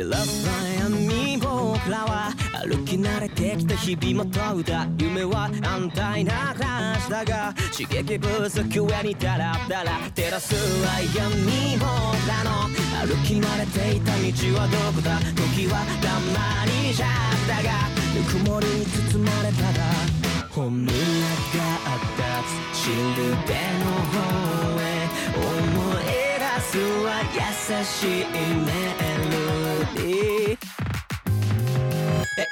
照らす闇僕らは歩き慣れてきた日々も問うた夢は安泰な暮らしだが刺激不足上にダラダラ照らすは闇僕らの歩き慣れていた道はどこだ時はたまにじゃったがぬくもりに包まれたら本村があったシルベの方へ思い出すは優しいメロデ E. Et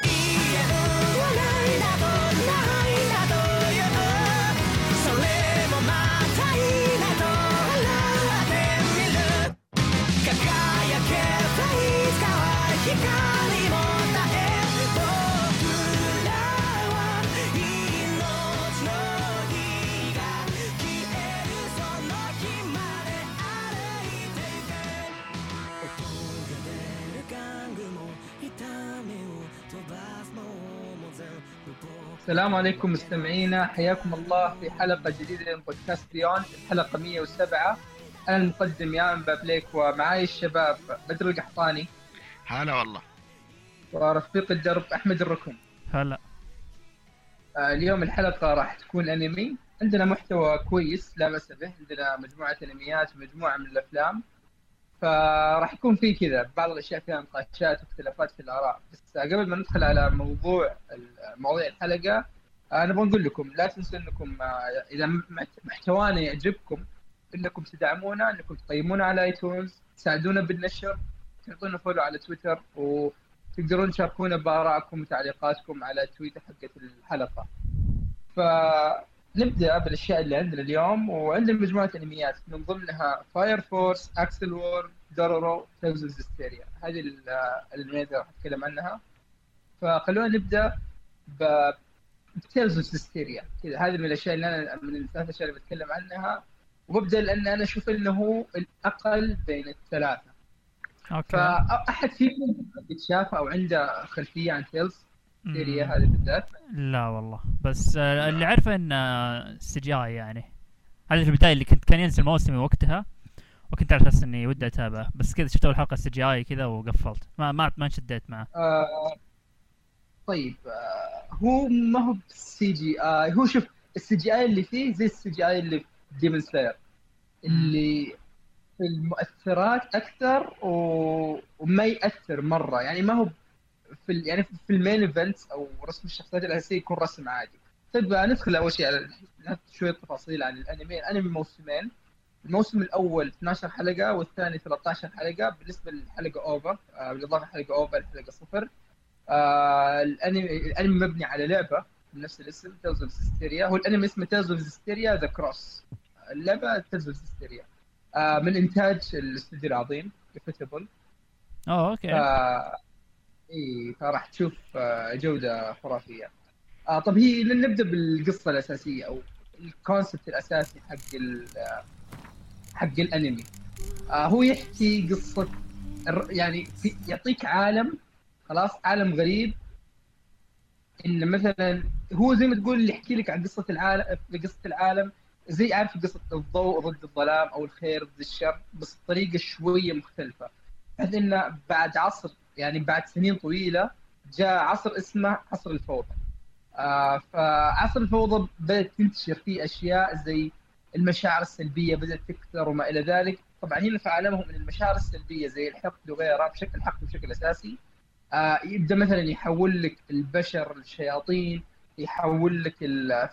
السلام عليكم مستمعينا. حياكم الله في حلقة جديدة من بودكاست بيوند. الحلقة 107 أنا المقدم يا بابليك ومعاي الشباب بدر القحطاني. هلا والله. ورفيق الدرب أحمد الركن. هلا. آه، اليوم الحلقة راح تكون أنمي. عندنا محتوى كويس لا بأس به. عندنا مجموعة أنميات ومجموعة من الأفلام. فراح يكون في كذا بعض الأشياء فيها نقاشات واختلافات في الآراء. بس قبل ما ندخل على موضوع مواضيع الحلقة آه، نبغى نقول لكم لا تنسوا أنكم آه، إذا محت- محتوانا يعجبكم أنكم تدعمونا أنكم تقيمونا على iTunes تساعدونا بالنشر تعطونا follow على تويتر وتقدرون تشاركونا بآرائكم وتعليقاتكم على تويتر حقت الحلقة. فنبدا بالأشياء اللي عندنا اليوم وعندنا مجموعة أنميات من ضمنها Fire Force Accel World Dororo Tales Hysteria هذه ال- الانميات اللي راح أتكلم عنها. فخلونا نبدأ ب Tales of Hysteria كذا هذه من الأشياء اللي أنا من الثلاث أشياء اللي بتكلم عنها. وببدا لأن أنا أشوف إنه هو الأقل بين الثلاثة. okay. فأحد فيكم شافه أو عنده خلفية عن Tales Hysteria مم. هذه بالذات. لا والله. بس آه، اللي عارفه إن CGI يعني. هذا في البداية اللي كنت كان ينزل موسمي وقتها وكنت على أساس إني ودي أتابعه. بس كذا شفت أول حلقة CGI كذا وقفلت. ما ما ما انشديت معه. آه طيب آه هو ما هو CGI هو شوف ال CGI اللي فيه زي ال CGI اللي في Demon Slayer اللي في المؤثرات أكثر و... وما يأثر مرة. يعني ما هو في ال... يعني في ال main events أو رسم الشخصيات الأساسية يكون رسم عادي. طيب آه، ندخل أول شيء على شوية تفاصيل عن الأنمي. الأنمي موسمين. الموسم الأول 12 حلقة والثاني 13 حلقة. بالنسبة للحلقة OVA آه، بالإضافة حلقه OVA حلقة صفر. آه الانمي الأنمي مبني على لعبة بنفس الاسم Tales of Zestiria هو الأنمي اسمه Tales of Zestiria the Cross اللعبة Tales of Zestiria آه من إنتاج الاستوديو العظيم ufotable أوه okay. ف إي فراح تشوف آه، جودة خرافية. آه طب هي نبدأ بالقصة الأساسية أو الكونسبت الأساسي حق حق الأنمي. آه هو يحكي قصة يعني في يعطيك عالم خلاص عالم غريب. إن مثلا هو زي ما تقول اللي يحكي لك عن قصة العالم قصة العالم. زي عارف قصة الضوء ضد الظلام أو الخير ضد الشر بس بطريقه شوية مختلفة. بحيث إنه بعد عصر يعني بعد سنين طويلة جاء عصر اسمه عصر الفوضى. آه فعصر الفوضى بدأت تنتشر فيه أشياء زي المشاعر السلبية بدأت تكثر وما إلى ذلك. طبعا هنا في عالمهم من المشاعر السلبية زي الحقد وغيرها بشكل حقد بشكل أساسي. آه يبدأ مثلا يحول لك البشر الشياطين يحول لك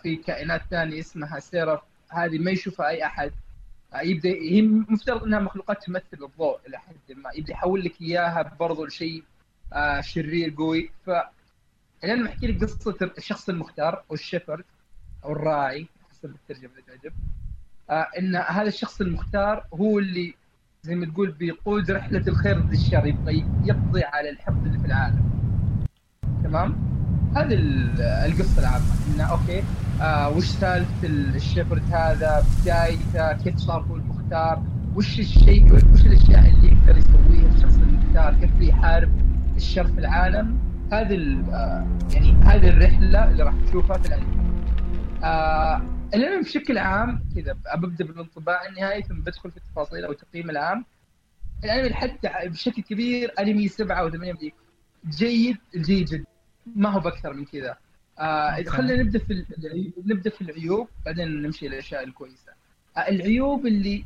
في كائنات ثانية اسمها سيرف. هذه ما يشوفها أي أحد. يبدا هي مفترض إنها مخلوقات تمثل الضوء إلى حد ما. يبدأ يحول لك إياها برضو لشيء آه شرير قوي. ف الان بحكي لك قصة الشخص المختار أو الشيفرد أو الراعي حسب الترجمة اللي تعجب. آه إن هذا الشخص المختار هو اللي زي ما تقول بيقود رحلة الخير ضد الشر يبغى يقضي على الحقد اللي في العالم. تمام؟ هذه ال- القصة العامة. انه أوكي آه وش سالفة الشيفرد هذا؟ بدايته كيف صار هو المختار؟ وش الشيء وش الأشياء اللي يقدر يسويها الشخص المختار؟ كيف يحارب الشر في العالم؟ هذه آه يعني هذه الرحلة اللي راح تشوفها في الأنمي. آه الأنمي بشكل عام كذا ببدا بالانطباع النهائي ثم بدخل في التفاصيل أو التقييم العام الأنمي حتى بشكل كبير أنمي سبعة أو ثمانية بدي جيد جيد جدا. ما هو بأكثر من كذا. آه. خلينا نبدأ في العيوب نبدأ في العيوب بعدين نمشي للأشياء الكويسة. آه العيوب اللي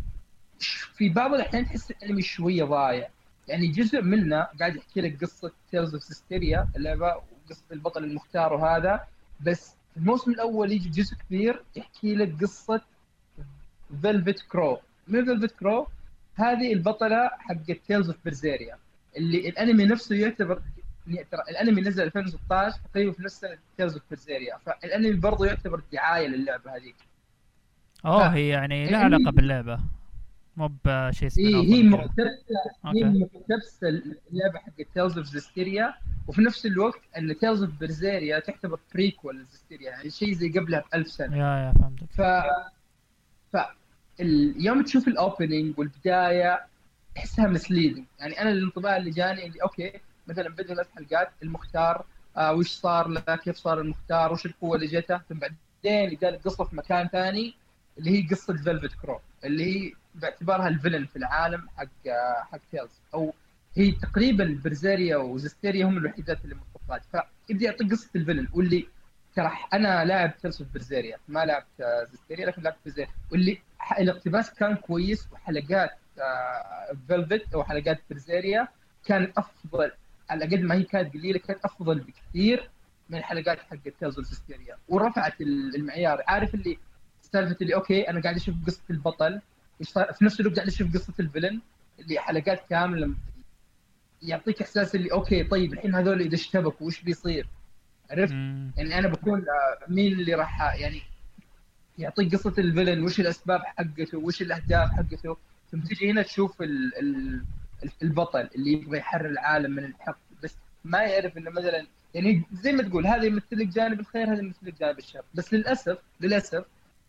في بعض الأحيان تحس الانمي شوية ضايع. يعني جزء منه قاعد يحكي لك قصة Tales of Zestiria اللعبة وقصة البطل المختار وهذا بس في الموسم الأول يجي جزء كبير يحكي لك قصة Velvet Crowe من Velvet Crowe هذه البطلة حقت Tales of Berseria اللي الأنمي نفسه يعتبر ترى الانمي نزل 2016 تقريبا في نفس سنه Tales of Berseria فالانمي برضه يعتبر دعاية للعبة هذيك. اوه ف- هي يعني لها يعني- علاقة باللعبة. مو بشيء اسمه هي. مقتبسه هي. مقتبسة اللعبة حقت Tales of Zestiria وفي نفس الوقت إن Tales of Berseria تعتبر prequel ل Zestiria يعني شيء زي قبلها ب 1000 سنة. yeah yeah فهمتك. ف ف ال- يوم تشوف ال opening والبداية تحسها misleading يعني أنا الانطباع اللي جاني اللي okay مثلا بدأ ثلاث حلقات المختار آه وش صار له كيف صار المختار وش القوة اللي جته ثم بعدين يبدأ قصه في مكان ثاني اللي هي قصة Velvet Crowe اللي هي باعتبارها ال villain في العالم حق آه، حق Tales of هي تقريبا Berseria و Zestiria هم الوحيدات اللي مرتبطات. فيبدأ يعطيك قصة ال villain واللي ترى أنا لاعب Tales of Berseria ما لعبت آه، Zestiria لكن لعبت Berseria واللي الاقتباس كان كويس وحلقات Velvet أو حلقات Berseria كانت أفضل على قد ما هي كانت قليلة كانت أفضل بكثير من الحلقات حقت Tales of Zestiria ورفعت ال- المعيار. عارف اللي سالفة اللي okay أنا قاعد أشوف قصة البطل في نفس الوقت قاعد أشوف قصة ال villain اللي حلقات كاملة يعطيك إحساس اللي okay طيب الحين هذول إذا اشتبكوا وش بيصير؟ عرفت؟ يعني أنا بكون آه، مين اللي راح يعني يعطيك قصة ال villain وش الأسباب حقته وش الأهداف حقته؟ ثم تجي هنا تشوف ال ال البطل اللي يبغى يحرر العالم من الحقد بس ما يعرف إنه مثلا يعني زي ما تقول هذا يمثل جانب الخير هذا يمثل جانب الشر. بس للأسف للأسف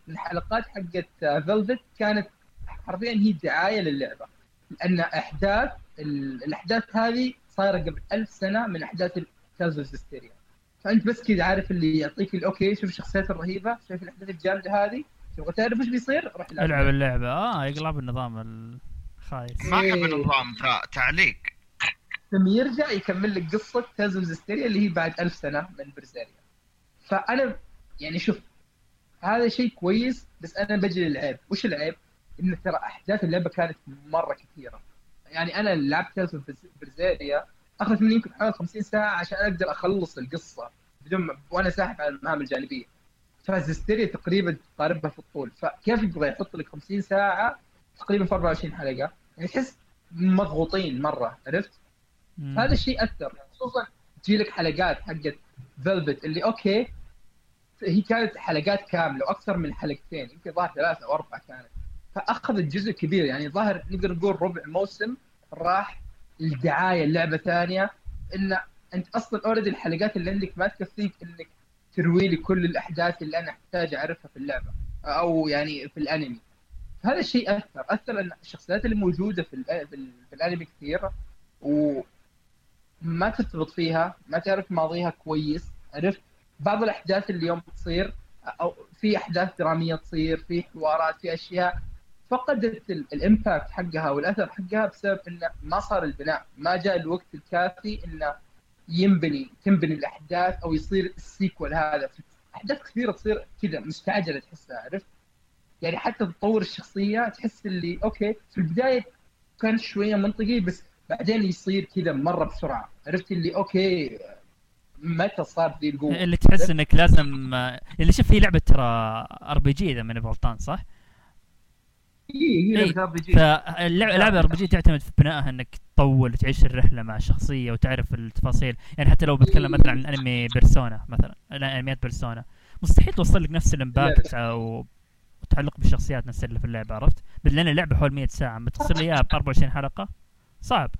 الحلقات حقت Velvet كانت حرفيا هي دعاية للعبة. لأن أحداث ال- الأحداث هذه صايرة قبل ألف سنة من أحداث of Zestiria فأنت بس كذا عارف اللي يعطيك ال- okay شوف الشخصيات الرهيبة شوف الأحداث الجامدة هذه تبغى تعرف وش بيصير؟ روح ألعب اللعبة. آه يقلب النظام الخايس ما أحب. النظام ذا تعليق. ثم يرجع يكمل لك قصة تيلز اوف هيستيريا اللي هي بعد ألف سنة من Berseria. فأنا يعني شوف هذا شيء كويس بس أنا بجي للعيب وش العيب؟ ان ترى أحداث اللعبة كانت مرة كثيرة. يعني أنا لعبت Tales of Berseria اخذت مني يمكن حوالي 50 ساعة عشان أقدر أخلص القصة بدون ما- وأنا ساحب على المهام الجانبية. ف Zestiria تقريبا تقاربها في الطول. فكيف يبغى يحط لك 50 ساعة؟ تقريبا في 24 حلقة. تحس مضغوطين مرة عرفت؟ هذا الشيء أثر. خصوصا تجي لك حلقات حقت Velvet اللي okay هي كانت حلقات كاملة وأكثر من حلقتين يمكن ظهر ثلاثة أو أربعة كانت. فأخذت جزء كبير يعني ظاهر نقدر نقول ربع موسم راح لدعاية لعبة ثانية ان أنت أصلا already الحلقات اللي عندك ما تكفيك إنك تروي لي كل الأحداث اللي أنا أحتاج أعرفها في اللعبة أو يعني في الأنمي. هذا الشيء أثر أثر ان الشخصيات اللي موجودة في, في, ال- في الأنمي كثيره وما ترتبط فيها ما تعرف ماضيها كويس عرفت؟ بعض الأحداث اللي يوم تصير أو في أحداث درامية تصير في حوارات في أشياء فقدت ال- الإمباكت حقها والأثر حقها بسبب إنه ما صار البناء ما جاء الوقت الكافي إنه ينبني تنبني الأحداث أو يصير السيكول هذا. أحداث كثيرة تصير كذا مستعجلة تحسها عرفت؟ يعني حتى تطور الشخصية تحس اللي okay في البداية كان شوية منطقي بس بعدين يصير كذا مرة بسرعة عرفت اللي okay متى صار ذي القوه اللي تحس إنك لازم اللي شوف هي لعبة ترى RPG إذا ماني غلطان صح؟ هي هي إيه. لعبة RPG. فاللعبه RPG تعتمد في بنائها إنك تطول تعيش الرحلة مع الشخصيه وتعرف التفاصيل يعني حتى لو بتكلم مثلا عن أنمي Persona مثلا أنميات Persona مستحيل توصل لك نفس ال impact أو وتعلق بالشخصيات نفس اللي في اللعبه عرفت؟ لأن اللعبه حول 100 ساعة اما تصير لي إياها ب 24 حلقة؟ صعب.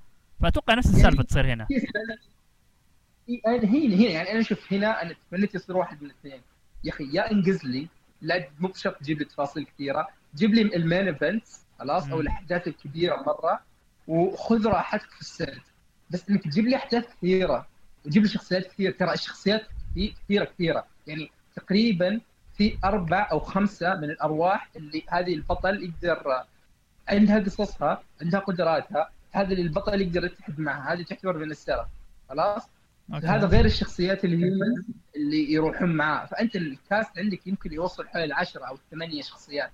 فأتوقع نفس السالفة تصير هنا. هي هنا هنا يعني أنا شوف هنا أنا تمنيت يصير واحد من الاثنين. يا أخي يا انجز لي لا مو بشرط تجيب لي تفاصيل كثيرة جيب لي ال main events خلاص أو. الأحداث الكبيرة مرة وخذ راحتك في السرد. بس إنك تجيب لي أحداث كثيرة وتجيب لي شخصيات كثيرة. ترى الشخصيات كثي- كثيرة كثيرة. يعني تقريبا في أربع أو خمسة من الأرواح اللي هذه البطل يقدر عندها قصصها عندها قدراتها هذا اللي البطل يقدر يتحد معها هذه تعتبر من ال seraph خلاص؟ Okay. هذا غير الشخصيات ال human اللي يروحون معاه. فأنت ال cast عندك يمكن يوصل حوالي العشرة أو الثمانية شخصيات.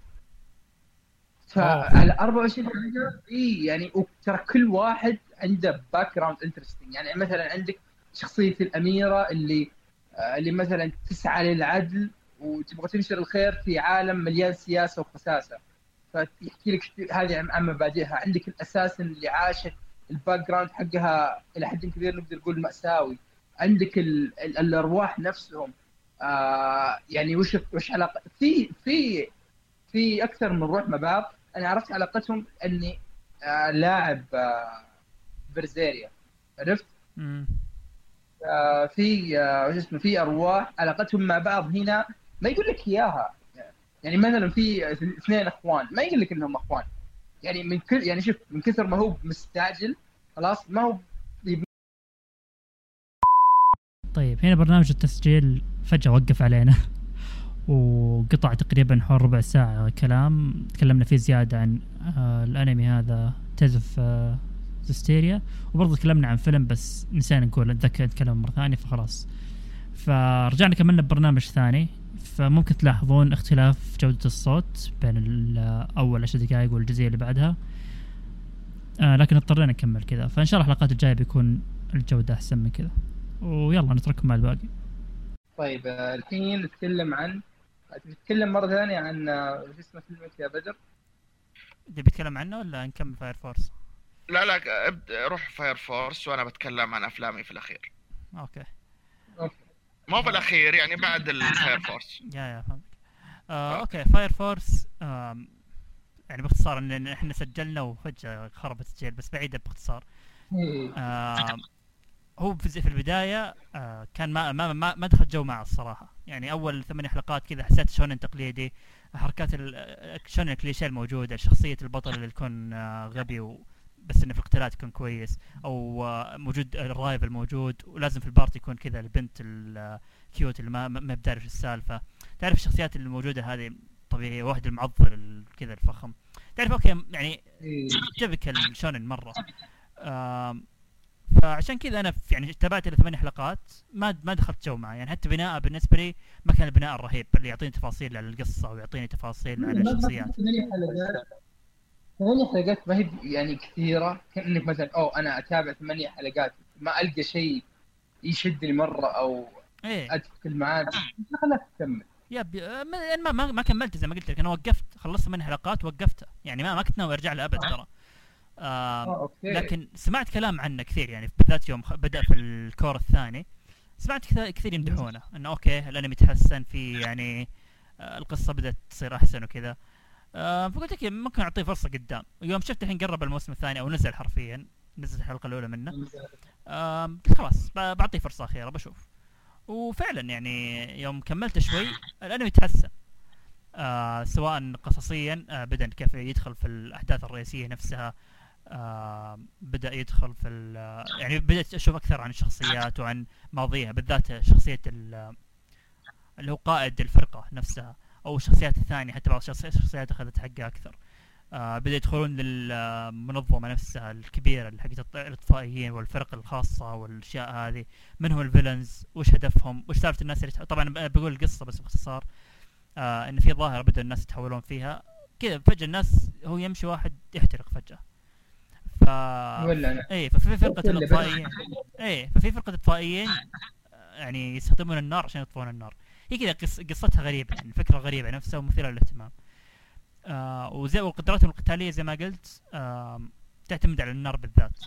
فعلى 24 حلقه إي يعني وترى كل واحد عنده background interesting يعني مثلا عندك شخصية الأميرة اللي آه، اللي مثلا تسعى للعدل وتبغى تنشر الخير في عالم مليان سياسة وخساسه فيحكي لك هذه عن مبادئها عندك ال assassin اللي عاشت ال background حقها إلى حد كبير نقدر نقول مأساوي. عندك ال ال الأرواح نفسهم. آه يعني وش وش علاقه في في في أكثر من روح مع بعض أنا عرفت علاقتهم إني آه لاعب آه برزيريا. عرفت؟ آه في آه وش اسمه في أرواح. علاقتهم مع بعض هنا ما يقول لك إياها. يعني مثلا في اثنين إخوان ما يقول لك إنهم إخوان. يعني من كل يعني شوف من كثر ما هو مستعجل خلاص ما هو طيب هنا برنامج التسجيل فجأة وقف علينا. وقطع تقريبا حول ربع ساعة كلام. تكلمنا فيه زيادة عن آه الأنمي هذا تزف آه زستيريا وبرضه تكلمنا عن فيلم بس نسينا نقول نتذكر نتكلم مرة ثانية فخلاص. فرجعنا كملنا ببرنامج ثاني. فممكن تلاحظون اختلاف جودة الصوت بين ال- أول عشر دقائق والجزئية اللي بعدها. آه لكن اضطرينا نكمل كذا. فإن شاء الله الحلقات الجاية بيكون الجودة أحسن من كذا. ويلا نترككم مع الباقي. طيب آه، الحين نتكلم عن نتكلم مرة ثانية عن آه، شو اسمه فيلمك يا بدر؟ اللي بيتكلم عنه ولا نكمل فاير فورس؟ لا لا ابدأ روح فاير فورس وأنا بتكلم عن أفلامي في الأخير. okay. okay. مو في الاخير يعني بعد الفاير فورس yeah yeah فهمت. آه okay فاير فورس آم يعني باختصار إن إحنا سجلنا وفجأة خرب التسجيل بس بعيدة باختصار. آه هو في في البداية آه كان ما ما ما, ما دخل جو معه الصراحة. يعني أول ثمانية حلقات كذا حسيت shonen تقليدي حركات ال- shonen الكليشيه الموجودة شخصية البطل اللي يكون آه غبي و بس إنه في القتالات يكون كويس. أو آه، موجود ال rival موجود ولازم في ال party يكون كذا البنت ال cute اللي ما ما بتعرف إيش السالفة. تعرف الشخصيات اللي موجودة هذه طبيعيه واحد المعضل ال- كذا الفخم. تعرف okay يعني إيه. typical shonen مرة. فعشان كذا أنا يعني تابعت الثمان حلقات. ما ما دخلت جو معه يعني حتى بناء بالنسبة لي ما كان البناء الرهيب اللي يعطيني تفاصيل على القصة ويعطيني تفاصيل على ما- ما- الشخصيات. ثمانية حلقات ما هي يعني كثيرة. كأنك مثلا أوه أنا أتابع ثمانية حلقات ما ألقى شيء يشدني مرة أو إيه. أدخل معاه. خلاك تكمل يب آه، ما ما ما, كملت زي ما قلت لك. أنا وقفت خلصت من حلقات وقفتها يعني ما ما كنت ناوي أرجع له أبد ترى. آم، آه أوكي. لكن سمعت كلام عنه كثير يعني بالذات يوم بدأ في الكور الثاني. سمعت كثير يمدحونه إنه أوكي الأنمي تحسن في يعني آه، القصة بدأت تصير أحسن وكذا. آه، فقلت لك ممكن أعطيه فرصة قدام. يوم شفت الحين قرب الموسم الثاني أو نزل حرفيا نزلت الحلقة الأولى منه. قلت خلاص بعطيه فرصة أخيرة بشوف. وفعلا يعني يوم كملت شوي الأنمي تحسن. آه سواء قصصيا آه بدأ كيف يدخل في الأحداث الرئيسية نفسها. آه بدأ يدخل في يعني بدأت أشوف أكثر عن الشخصيات وعن ماضيها بالذات شخصية ال- اللي هو قائد الفرقة نفسها. أو الشخصيات الثانية حتى بعض الشخصيات أخذت حقها أكثر. آه بدا يدخلون للمنظمه نفسها الكبيرة اللي حقت الإطفائيين والفرق الخاصة والأشياء هذه. من هم الفيلنز؟ وش هدفهم؟ وش سالفة الناس اللي طبعا بقول القصة بس باختصار. آه إن في ظاهرة بدا الناس يتحولون فيها. كذا فجأة الناس هو يمشي واحد يحترق فجأة. ف ولا اي ففي فرقة الإطفائيين. اي ففي فرقة اطفائيين آه، يعني يستخدمون النار عشان يطفون النار. هي كذا قص قصتها غريبة يعني فكرة غريبة نفسها ومثيرة للاهتمام. آه وزي وقدراتهم القتالية زي ما قلت آه تعتمد على النار بالذات.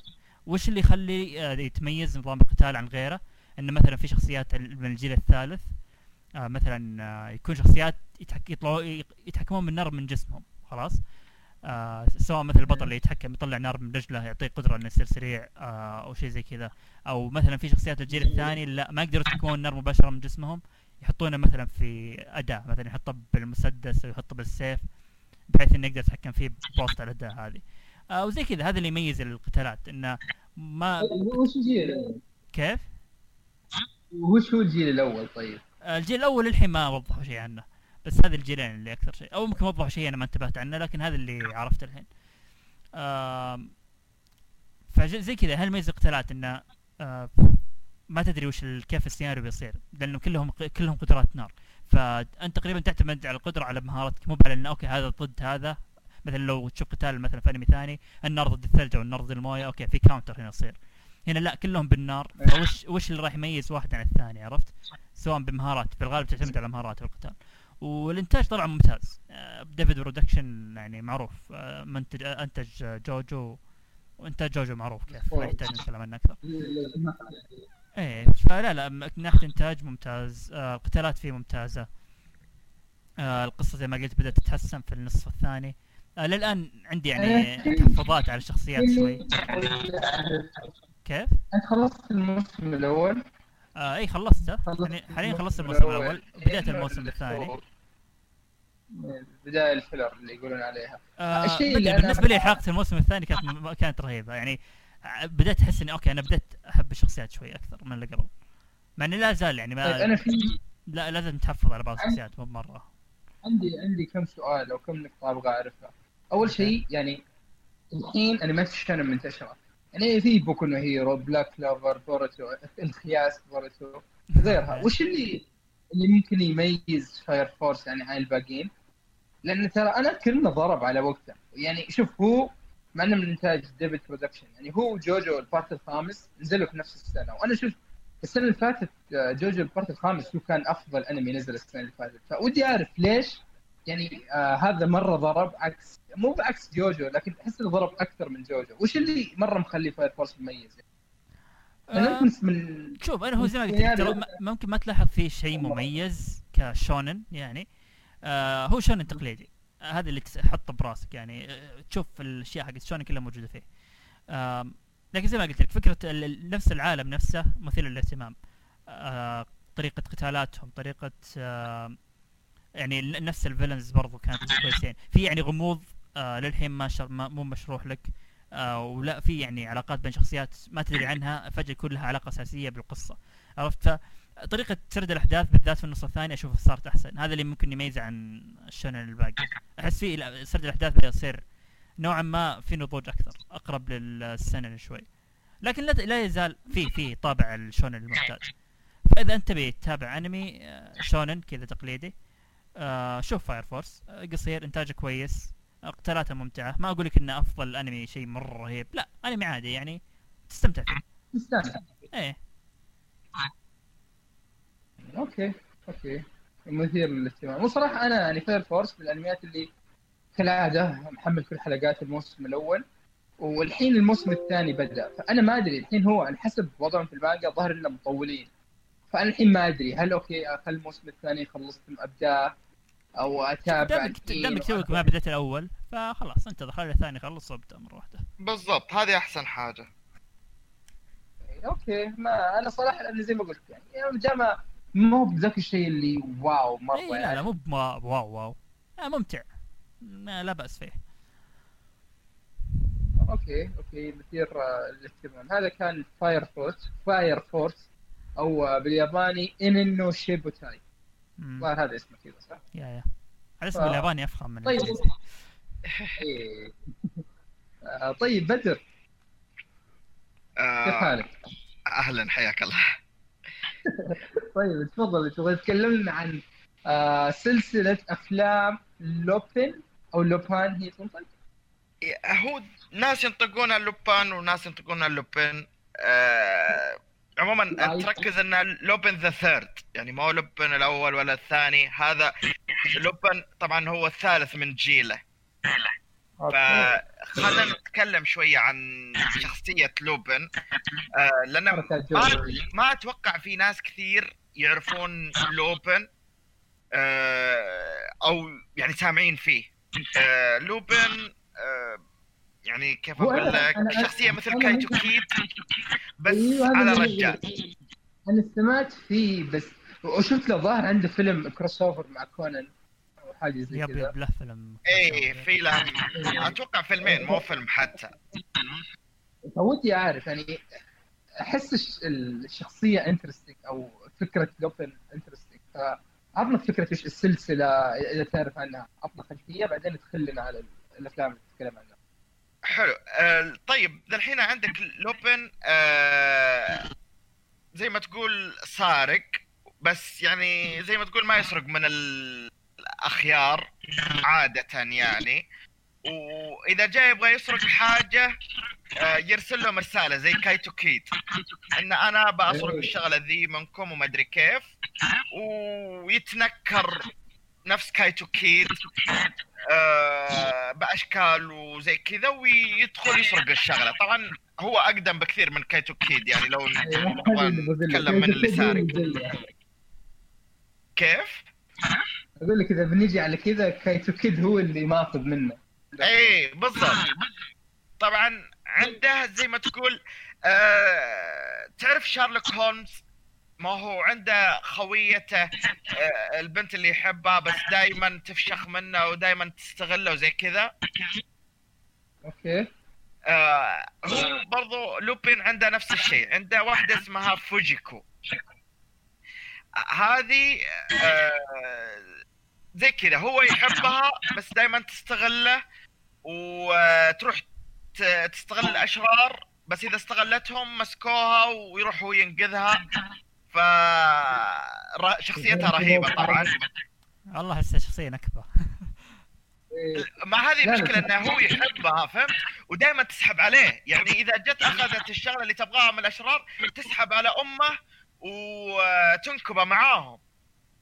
وش اللي يخلي آه يتميز نظام القتال عن غيره؟ انه مثلا في شخصيات من الجيل الثالث آه مثلا آه يكون شخصيات يتحك يطلعوا يتحكمون بالنار من جسمهم خلاص؟ آه سواء مثل البطل اللي يتحكم يطلع نار من رجله يعطيه قدرة إنه يصير سريع آه أو شيء زي كذا. أو مثلا في شخصيات الجيل الثاني لا ما يقدروا يتحكمون النار مباشرة من جسمهم يحطونه مثلا في أداة مثلا يحطه بالمسدس أو يحطه بالسيف بحيث إنه يقدر يتحكم فيه بوسط الأداة هذه آه وزي كذا هذا اللي يميز القتالات إنه ما وش الجيل؟ كيف وش هو الجيل الأول طيب؟ آه، الجيل الأول للحين ما وضحوا شيء عنه بس هذا الجيلين اللي أكثر شيء أو ممكن وضحوا شيء أنا ما انتبهت عنه لكن هذا اللي عرفته الحين آم، فزي كذا هل ميزه القتالات إنه آه ما تدري وش كيف السيناريو بيصير لأنه كلهم كلهم قدرات نار. فأنت تقريبا تعتمد على القدرة على مهاراتك مو على انه okay هذا ضد هذا. مثلا لو تشوف قتال مثلا في أنمي ثاني النار ضد الثلج أو النار ضد الموية okay في counter هنا يصير. هنا لا كلهم بالنار. فوش وش اللي راح يميز واحد عن الثاني عرفت؟ سواء بمهارات بالغالب تعتمد على مهارات في القتال. والإنتاج طلع ممتاز. آه، ديفيد برودكشن يعني معروف. آه، منتج آه، أنتج آه، جوجو. وانتاج جوجو معروف كيف ما يحتاج نتكلم عنه أكثر. إيه فلا لا من ناحيه إنتاج ممتاز آه القتالات فيه ممتازة. آه القصة زي ما قلت بدأت تتحسن في النصف الثاني. آه للآن عندي يعني تحفظات على الشخصيات شوي. كيف؟ أنت خلصت الموسم الأول؟ آه إي خلصته. خلصت حاليا خلصت الموسم الأول. بداية الموسم الثاني. بداية ال filler اللي يقولون عليها. آه الشيء اللي بالنسبة لي حلقة الموسم الثاني كانت كانت رهيبة. يعني بدأت أحس إني okay أنا بدأت أحب الشخصيات شوي أكثر من اللي قبل. مع إني لا زال يعني طيب ما أنا في لا لازم تحفظ على بعض الشخصيات مو بمره عندي عندي كم سؤال أو كم نقطة أبغى أعرفها. أول شيء يعني الحين انميات ال shonen منتشرة. يعني في بوكو نو هيرو بلاك كلوفر بوروتو الخياس بوروتو غيرها. وش اللي اللي ممكن يميز فاير فورس يعني عن الباقيين؟ لأن ترى أنا كلنا ضرب على وقته. يعني شوف هو مع انه من إنتاج ديفيد برودكشن يعني هو جوجو ال part الخامس نزلوا في نفس السنة. وأنا شفت السنة اللي فاتت آه، جوجو ال part الخامس هو كان أفضل أنمي نزل السنة اللي فاتت. فودي أعرف ليش يعني آه هذا مرة ضرب عكس مو بعكس جوجو لكن أحس إنه ضرب أكثر من جوجو. وش اللي مرة مخلي فاير فورس مميز؟ يعني آه، من شوف أنا هو زي ما قلت يعني- ممكن ما تلاحظ فيه شيء مميز ك shonen يعني. آه هو shonen تقليدي. هذا اللي تحطه براسك يعني آه تشوف الأشياء حقت shonen كلها موجودة فيه. لكن زي ما قلت لك فكرة نفس العالم نفسه مثير للاهتمام. آه طريقة قتالاتهم طريقة يعني نفس الفيلنز برضو كانت كويسين. في يعني غموض آه للحين ما, مو مشروح لك. ولا في يعني علاقات بين شخصيات ما تدري عنها فجأة يكون لها علاقة أساسية بالقصة. عرفت؟ فطريقه سرد الأحداث بالذات في النص الثاني أشوفها صارت أحسن. هذا اللي ممكن يميزه عن الشونن الباقي. أحس فيه سرد الأحداث بدا يصير نوعا ما في نضوج أكثر أقرب للسنن شوي لكن لا لا يزال في في طابع ال shonen المعتاد فإذا أنت تبي تتابع أنمي آه، shonen كذا تقليدي آه، شوف فاير فورس آه، قصير إنتاجه كويس قتالاته ممتعة. ما أقول لك إنه أفضل أنمي شيء مرة رهيب. لا أنمي عادي يعني تستمتع فيه. تستاهل إيه. okay okay. مثير للاهتمام. وصراحه أنا يعني فاير فورس من الأنميات اللي كالعادة محمل كل حلقات الموسم الأول والحين الموسم الثاني بدأ. فأنا ما أدري الحين هو على حسب وضعهم في المانجا ظهر إنهم مطولين. فأنا الحين ما أدري هل okay اخلي الموسم الثاني خلصت ابداه أو أتابع دامك توك ما بديت الأول فخلاص انتظر. خلي الثاني يخلص وابدأ مرة واحدة. بالضبط هذه أحسن حاجة. okay ما أنا صراحة لأن زي ما قلت يعني جامع ما هو بذاك الشيء اللي wow مرة اي لا يعني. لا مو wow wow. ممتع. ما لا بأس فيه. okay okay مثير آه، للاهتمام. هذا كان فاير فورس فاير فورس أو آه، بالياباني إنين نو شوبوتاي هذا اسمه كذا صح؟ yeah yeah. على اسم ف- الياباني أفخم من طيب. إيه. آه، طيب بدر. كيف حالك؟ أهلا حياك الله. طيب تفضل. تبغى تكلمنا عن آه، سلسلة أفلام لوبين أو لوبان هي تنطق؟ هو ناس ينطقونها لوبان وناس ينطقونها لوبين آه عموما. تركز إن لوبن the third يعني ما هو لوبن الأول ولا الثاني. هذا لوبن طبعا هو الثالث من جيله. okay. فخلينا نتكلم شوية عن شخصية لوبن. آه لأن ما. ما أتوقع في ناس كثير يعرفون لوبن آه أو يعني سامعين فيه. آه لوبن يعني كيف أقول لك شخصية مثل كايتو كيد بس هذا على رجال أنا سمعت فيه بس وشفت له ظاهر عنده فيلم crossover مع كونان. حاجة زي yep كذا. yep له فيلم إيه في له أتوقع فيلمين مو فيلم حتى. فودي أعرف يعني أحس الش- الشخصية interesting أو فكرة لوبن interesting فعطنا فكرة إيش السلسلة إذا تعرف عنها. عطنا خلفيه بعدين ندخل لنا على الأفلام اللي تتكلم عنها. حلو. آه طيب الحين عندك لوبن آه زي ما تقول سارق بس يعني زي ما تقول ما يسرق من ال- الاخيار عادة يعني. وإذا جاي يبغى يسرق حاجة آه، يرسل لهم رسالة زي كايتو كيد إن أنا بسرق الشغلة ذي منكم وما أدري كيف. ويتنكر نفس كايتو كيد آه، بأشكال وزي كذا ويدخل يسرق الشغلة. طبعا هو أقدم بكثير من كايتو كيد يعني لو نبغى نتكلم من اللي سارق. كيف؟ أقول لك إذا بنيجي على كذا كايتو كيد هو اللي ماخذ منه. إيه بالضبط. طبعا عنده زي ما تقول آه تعرف شارلوك هولمز؟ ما هو عنده خويته آه البنت اللي يحبها بس دائما تفشخ منه ودائما تستغله وزي كذا. أوكي. آه هو برضو لوبين عنده نفس الشيء. عنده واحدة اسمها فوجيكو. هذه آه زي كذا هو يحبها بس دائما تستغله وتروح ت- تستغل الأشرار بس إذا استغلتهم مسكوها ويروح هو ينقذها. ف شخصيتها رهيبة طبعا. والله احسها شخصية نكبة. ما هذه المشكلة. إنه هو يحبها فهمت؟ ودائما تسحب عليه. يعني إذا جت أخذت الشغلة اللي تبغاها من الأشرار تسحب على أمه وتنكبه معاهم.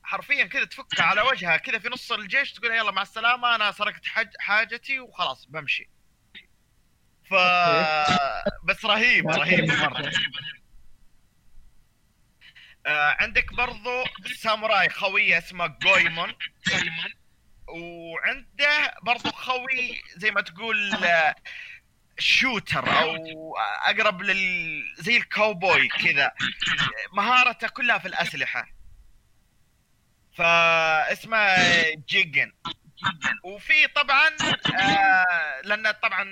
حرفيا كذا تفكها على وجهها كذا في نص الجيش تقول يلا مع السلامة أنا سرقت حاج حاجتي وخلاص بمشي. ف بس رهيب رهيب مرة. آه عندك برضو ساموراي خوية اسمه جويمون. وعنده برضو خوي زي ما تقول آه، shooter أو أقرب لل زي الكاوبوي كذا. مهارته كلها في الأسلحة. فاسمه جيجن. وفي طبعا آه لأن طبعا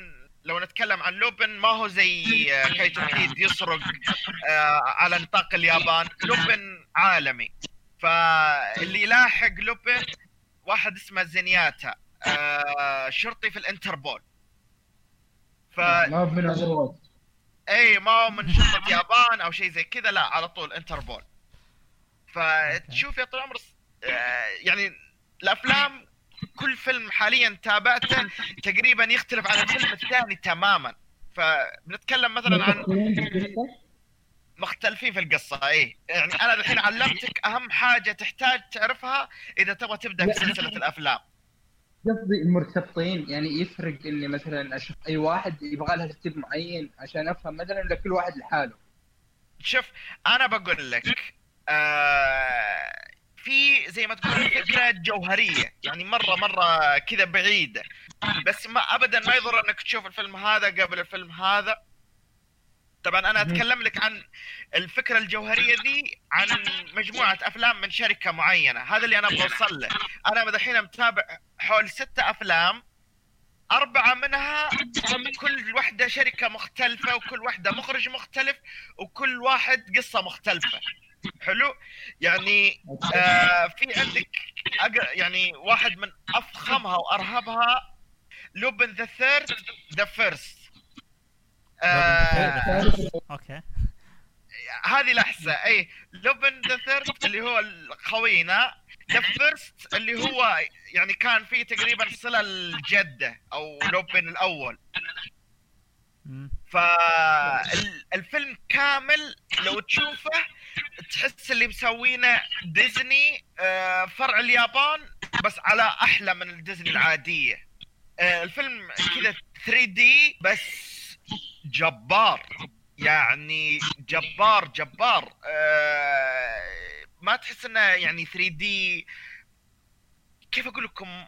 لو نتكلم عن لوبن ما هو زي آه، كايتو كيد يسرق آه على نطاق اليابان. لوبن عالمي. فاللي يلاحق لوبن واحد اسمه زينيجاتا. آه شرطي في الانتربول. ف ما هو من اي ما هو من شرطة يابان أو شيء زي كذا. لا على طول انتربول. فتشوف يا طول العمر يعني الأفلام كل فيلم حاليا تابعته تقريبا يختلف عن الفيلم الثاني تماما. فبنتكلم مثلا عن مختلفين في القصة اي يعني أنا الحين علمتك أهم حاجة تحتاج تعرفها إذا تبغى تبدأ في سلسله الأفلام. قصدي المرتبطين يعني يفرق إني مثلا أشوف أي واحد يبغى لها ترتيب معين عشان أفهم مثلا ولا كل واحد لحاله. شوف أنا بقول لك آه في زي ما تقول فكرة جوهرية. يعني مرة مرة كذا بعيده بس ما ابدا ما يضر إنك تشوف الفيلم هذا قبل الفيلم هذا. طبعا أنا. أتكلم لك عن الفكرة الجوهرية ذي عن مجموعة أفلام من شركة معينة. هذا اللي أنا أبغى أوصل له. أنا الحين متابع حول ستة أفلام. أربعة منها كل واحدة شركة مختلفة وكل واحدة مخرج مختلف وكل واحد قصة مختلفة. حلو. يعني آه في عندك أق- يعني واحد من أفخمها وأرهبها لوبن ذا ثيرد The First. أوكي. هذه لحظة. أي لوبن the Third اللي هو خوينا The First اللي هو يعني كان فيه تقريبا صلة الجدة أو لوبن الأول. فالفيلم كامل لو تشوفه تحس اللي مسوينه ديزني آه، فرع اليابان بس على أحلى من الديزني العادية. آه، الفيلم كذا 3 دي بس جبار. يعني جبار جبار. آه، ما تحس إنه يعني 3 دي. كيف أقول لكم؟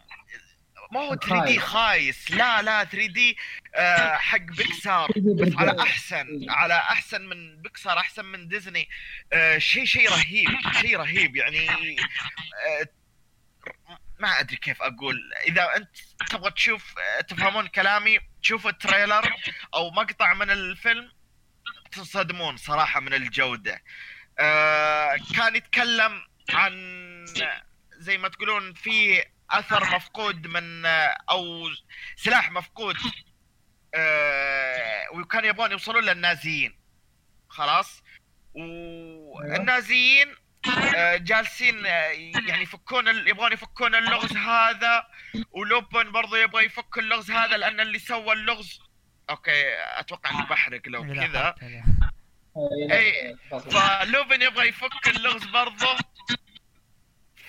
ما هو 3 دي خايس. لا لا 3 دي آه، حق بيكسار بس على أحسن على أحسن من بيكسار أحسن من ديزني. آه، شيء شيء رهيب شيء رهيب. يعني آه، ما أدري كيف أقول. إذا أنت تبغى تشوف آه، تفهمون كلامي تشوفوا التريلر أو مقطع من الفيلم تنصدمون صراحة من الجودة. آه، كان يتكلم عن زي ما تقولون في أثر مفقود من أو سلاح مفقود آه وكان يبغون يوصلون للنازيين. خلاص؟ والنازيين آه، جالسين آه، يعني يفكون يبغون يفكون اللغز هذا ولوبن برضو يبغى يفك اللغز هذا لأن اللي سوى اللغز. okay أتوقع إني بحرق لو كذا. إي، فلوبن يبغى يفك اللغز برضه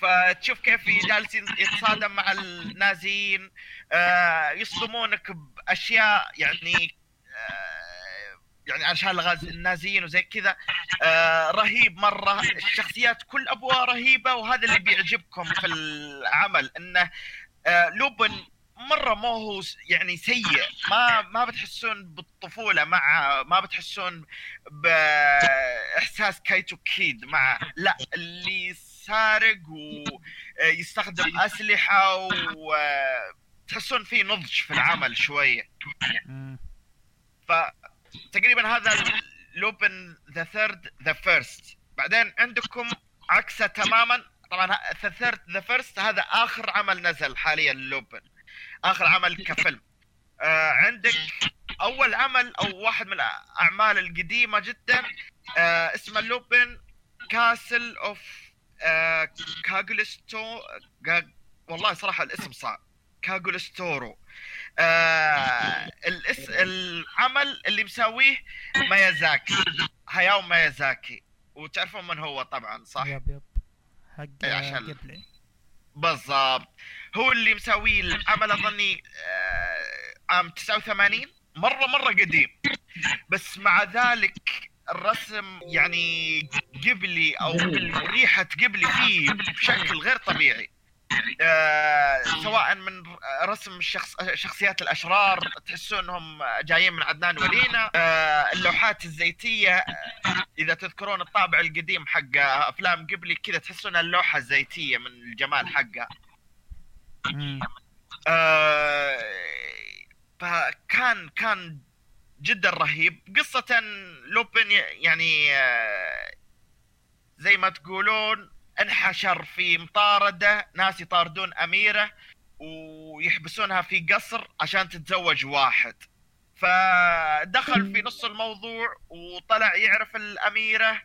فتشوف كيف جالس يتصادم مع النازيين آه يصدمونك بأشياء يعني آه يعني عشان الغاز النازيين وزي كذا. آه رهيب مرة. الشخصيات كل أبوها رهيبة وهذا اللي بيعجبكم في العمل إنه لوبن مرة مو هو يعني سيء. ما ما بتحسون بالطفولة معه ما بتحسون بإحساس كايتو كيد معه لا اللي سارق ويستخدم أسلحة وتحسون فيه نضج في العمل شوية. فتقريبا هذا لوبن the Third The First. بعدين عندكم عكسه تماما. طبعا the Third The First هذا آخر عمل نزل حاليا لوبن آخر عمل كفيلم. آه عندك أول عمل أو واحد من الأعمال القديمة جدا آه اسمه لوبن Castle of آه كاغلستو كاغ- والله صراحة الاسم صعب. كاغولستورو آه الاس... العمل اللي مسويه ميازاكي. هاياو ميازاكي. وتعرفون من هو طبعا صح؟ yep yep. حق عشان- بالضبط. هو اللي مسوي العمل اظني آه، عام 89 مرة مرة قديم. بس مع ذلك الرسم يعني قبلي أو ريحة قبلي فيه. بشكل غير طبيعي. آه، سواء من رسم الشخص شخصيات الأشرار تحسون إنهم جايين من عدنان ولينا آه، اللوحات الزيتية إذا تذكرون الطابع القديم حق أفلام قبلي كذا تحسون اللوحة زيتيه من الجمال حقها. آه، فكان كان جدا رهيب. قصة لوبن يعني آه، زي ما تقولون انحشر في مطاردة ناس يطاردون أميرة ويحبسونها في قصر عشان تتزوج واحد. فدخل في نص الموضوع وطلع يعرف الأميرة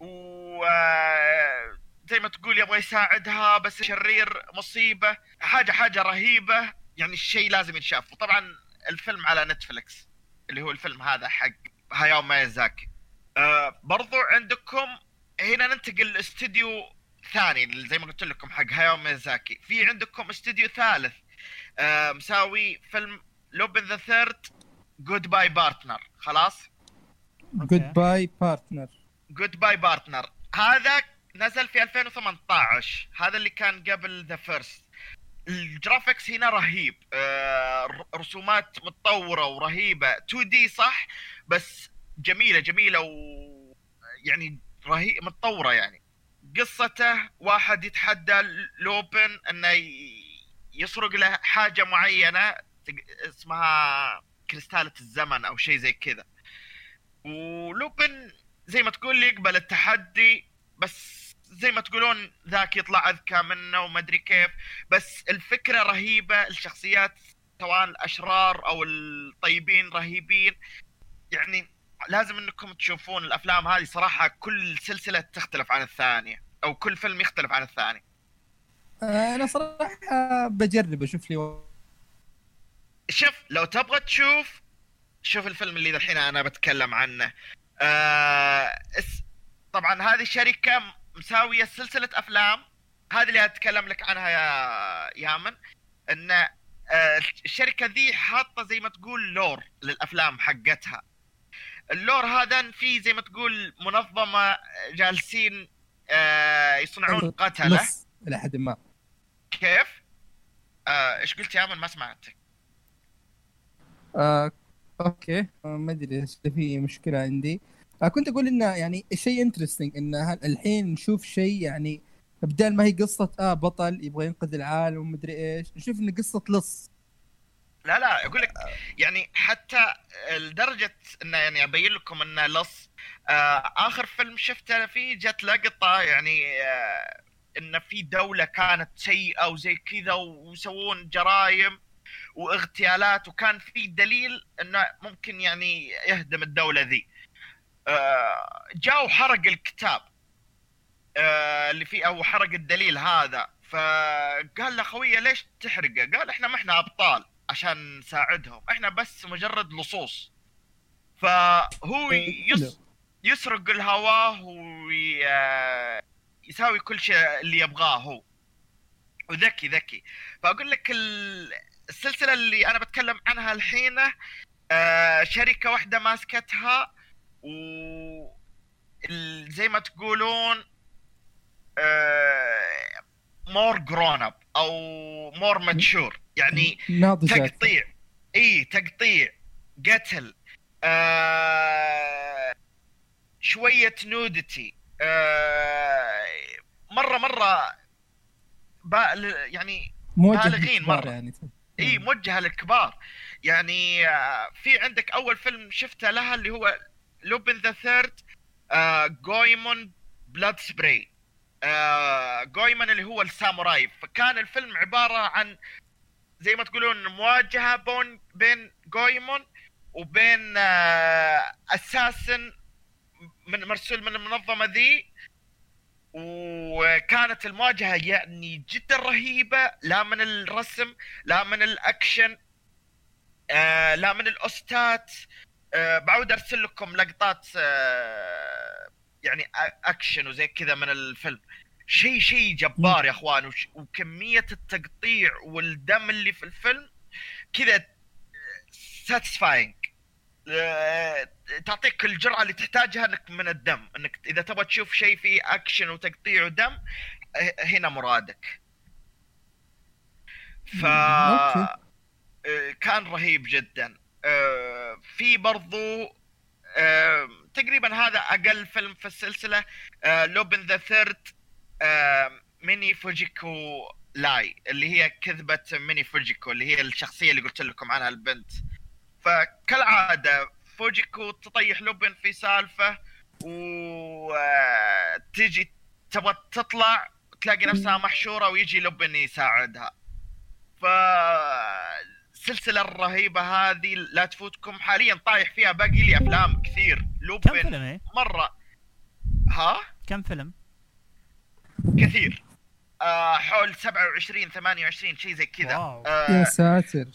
و آه، زي ما تقول يبغى يساعدها بس شرير مصيبة. حاجة حاجة رهيبة. يعني الشيء لازم ينشاف. وطبعا الفيلم على نتفلكس اللي هو الفيلم هذا حق هاياو مايازاكي. آه برضو عندكم هنا ننتقل لاستديو ثاني زي ما قلت لكم حق هاياو ميازاكي في عندكم استديو ثالث آه مساوي فيلم لوبن the Third Goodbye Partner خلاص؟ Goodbye Partner Goodbye Partner هذا نزل في 2018 هذا اللي كان قبل The First الجرافيكس هنا رهيب. آه، رسومات متطورة ورهيبة. 2 دي صح؟ بس جميلة جميلة و يعني رهيب متطورة يعني. قصته واحد يتحدى لوبن إنه يسرق له حاجة معينة اسمها كريستالة الزمن أو شيء زي كذا. ولوبن زي ما تقول يقبل التحدي بس زي ما تقولون ذاك يطلع أذكى منه وما أدري كيف بس الفكرة رهيبة الشخصيات سواء الأشرار أو الطيبين رهيبين. يعني لازم إنكم تشوفون الأفلام هذه صراحة كل سلسلة تختلف عن الثانية أو كل فيلم يختلف عن الثاني. أنا صراحة بجرب أشوف لي شوف لو تبغى تشوف شوف الفيلم اللي الحين أنا بتكلم عنه. آه اس... طبعا هذه شركة مساوية سلسلة أفلام. هذه اللي اتكلم لك عنها يا يامن إن آه الشركة ذي حاطة زي ما تقول lore للأفلام حقتها. ال lore هذا في زي ما تقول منظمة جالسين آه يصنعون قتلة. نص إلى حد ما. كيف؟ آه إيش قلت يا يامن؟ ما سمعتك. آه، okay. ما أدري في مشكلة عندي. آه، كنت أقول إنه يعني شيء interesting إن ه- الحين نشوف شيء يعني بدال ما هي قصة آه بطل يبغى ينقذ العالم ومدري إيش نشوف إنه قصة لص. لا لا أقول لك يعني حتى لدرجة إنه يعني أبين لكم إنه لص. آه آخر فيلم شفته فيه جت لقطة يعني آه إن في دولة كانت سيئة وزي كذا ويسوون جرائم واغتيالات وكان في دليل إنه ممكن يعني يهدم الدولة ذي. آه، جاء وحرق الكتاب آه، اللي فيه أو حرق الدليل هذا. فقال له خويه ليش تحرقه؟ قال إحنا ما إحنا أبطال عشان نساعدهم إحنا بس مجرد لصوص. فهو يس يسرق الهواء ويساوي كل شيء اللي يبغاه هو. وذكي ذكي. فأقول لك ال- السلسلة اللي أنا بتكلم عنها الحين آه، شركة واحدة ماسكتها و زي ما تقولون more grown up أو more mature يعني ناضجات. تقطيع. إي تقطيع. قتل. آه شوية nudity آه مرة مرة يعني بالغين مرة. يعني. إي موجهة للكبار. يعني آه، في عندك أول فيلم شفته لها اللي هو Lupin the Third Goemon Blood Spray جويمون اللي هو الساموراي. فكان الفيلم عبارة عن زي ما تقولون مواجهة بون بين جويمون وبين اساسن من مرسول من المنظمة ذي. وكانت المواجهة يعني جدا رهيبة. لا من الرسم لا من الأكشن آه لا من الاوستات بعود أرسل لكم لقطات آه يعني أكشن وزي كذا من الفيلم. شيء شيء جبار يا أخوان وكمية التقطيع والدم اللي في الفيلم كذا satisfying تعطيك الجرعة اللي تحتاجها إنك من الدم إنك إذا تبغى تشوف شيء فيه أكشن وتقطيع ودم هنا مرادك. ف. آه، كان رهيب جدا. آه، في برضو آه، تقريبا هذا أقل فيلم في السلسلة Lupin the Third Mine Fujiko Lie اللي هي كذبة ميني فوجيكو اللي هي الشخصية اللي قلت لكم عنها البنت. فكالعادة فوجيكو تطيح لوبن في سالفة وتجي تبغى تطلع تلاقي نفسها محشورة ويجي لوبن يساعدها. ف السلسلة الرهيبة هذه لا تفوتكم حاليا. طايح فيها باقي لي أفلام كثير. كم لوبن فيلم إيه؟ مرة. ها؟ كم فيلم؟ كثير. آه حول 27 28 شيء زي كذا. واو. يا آه ساتر.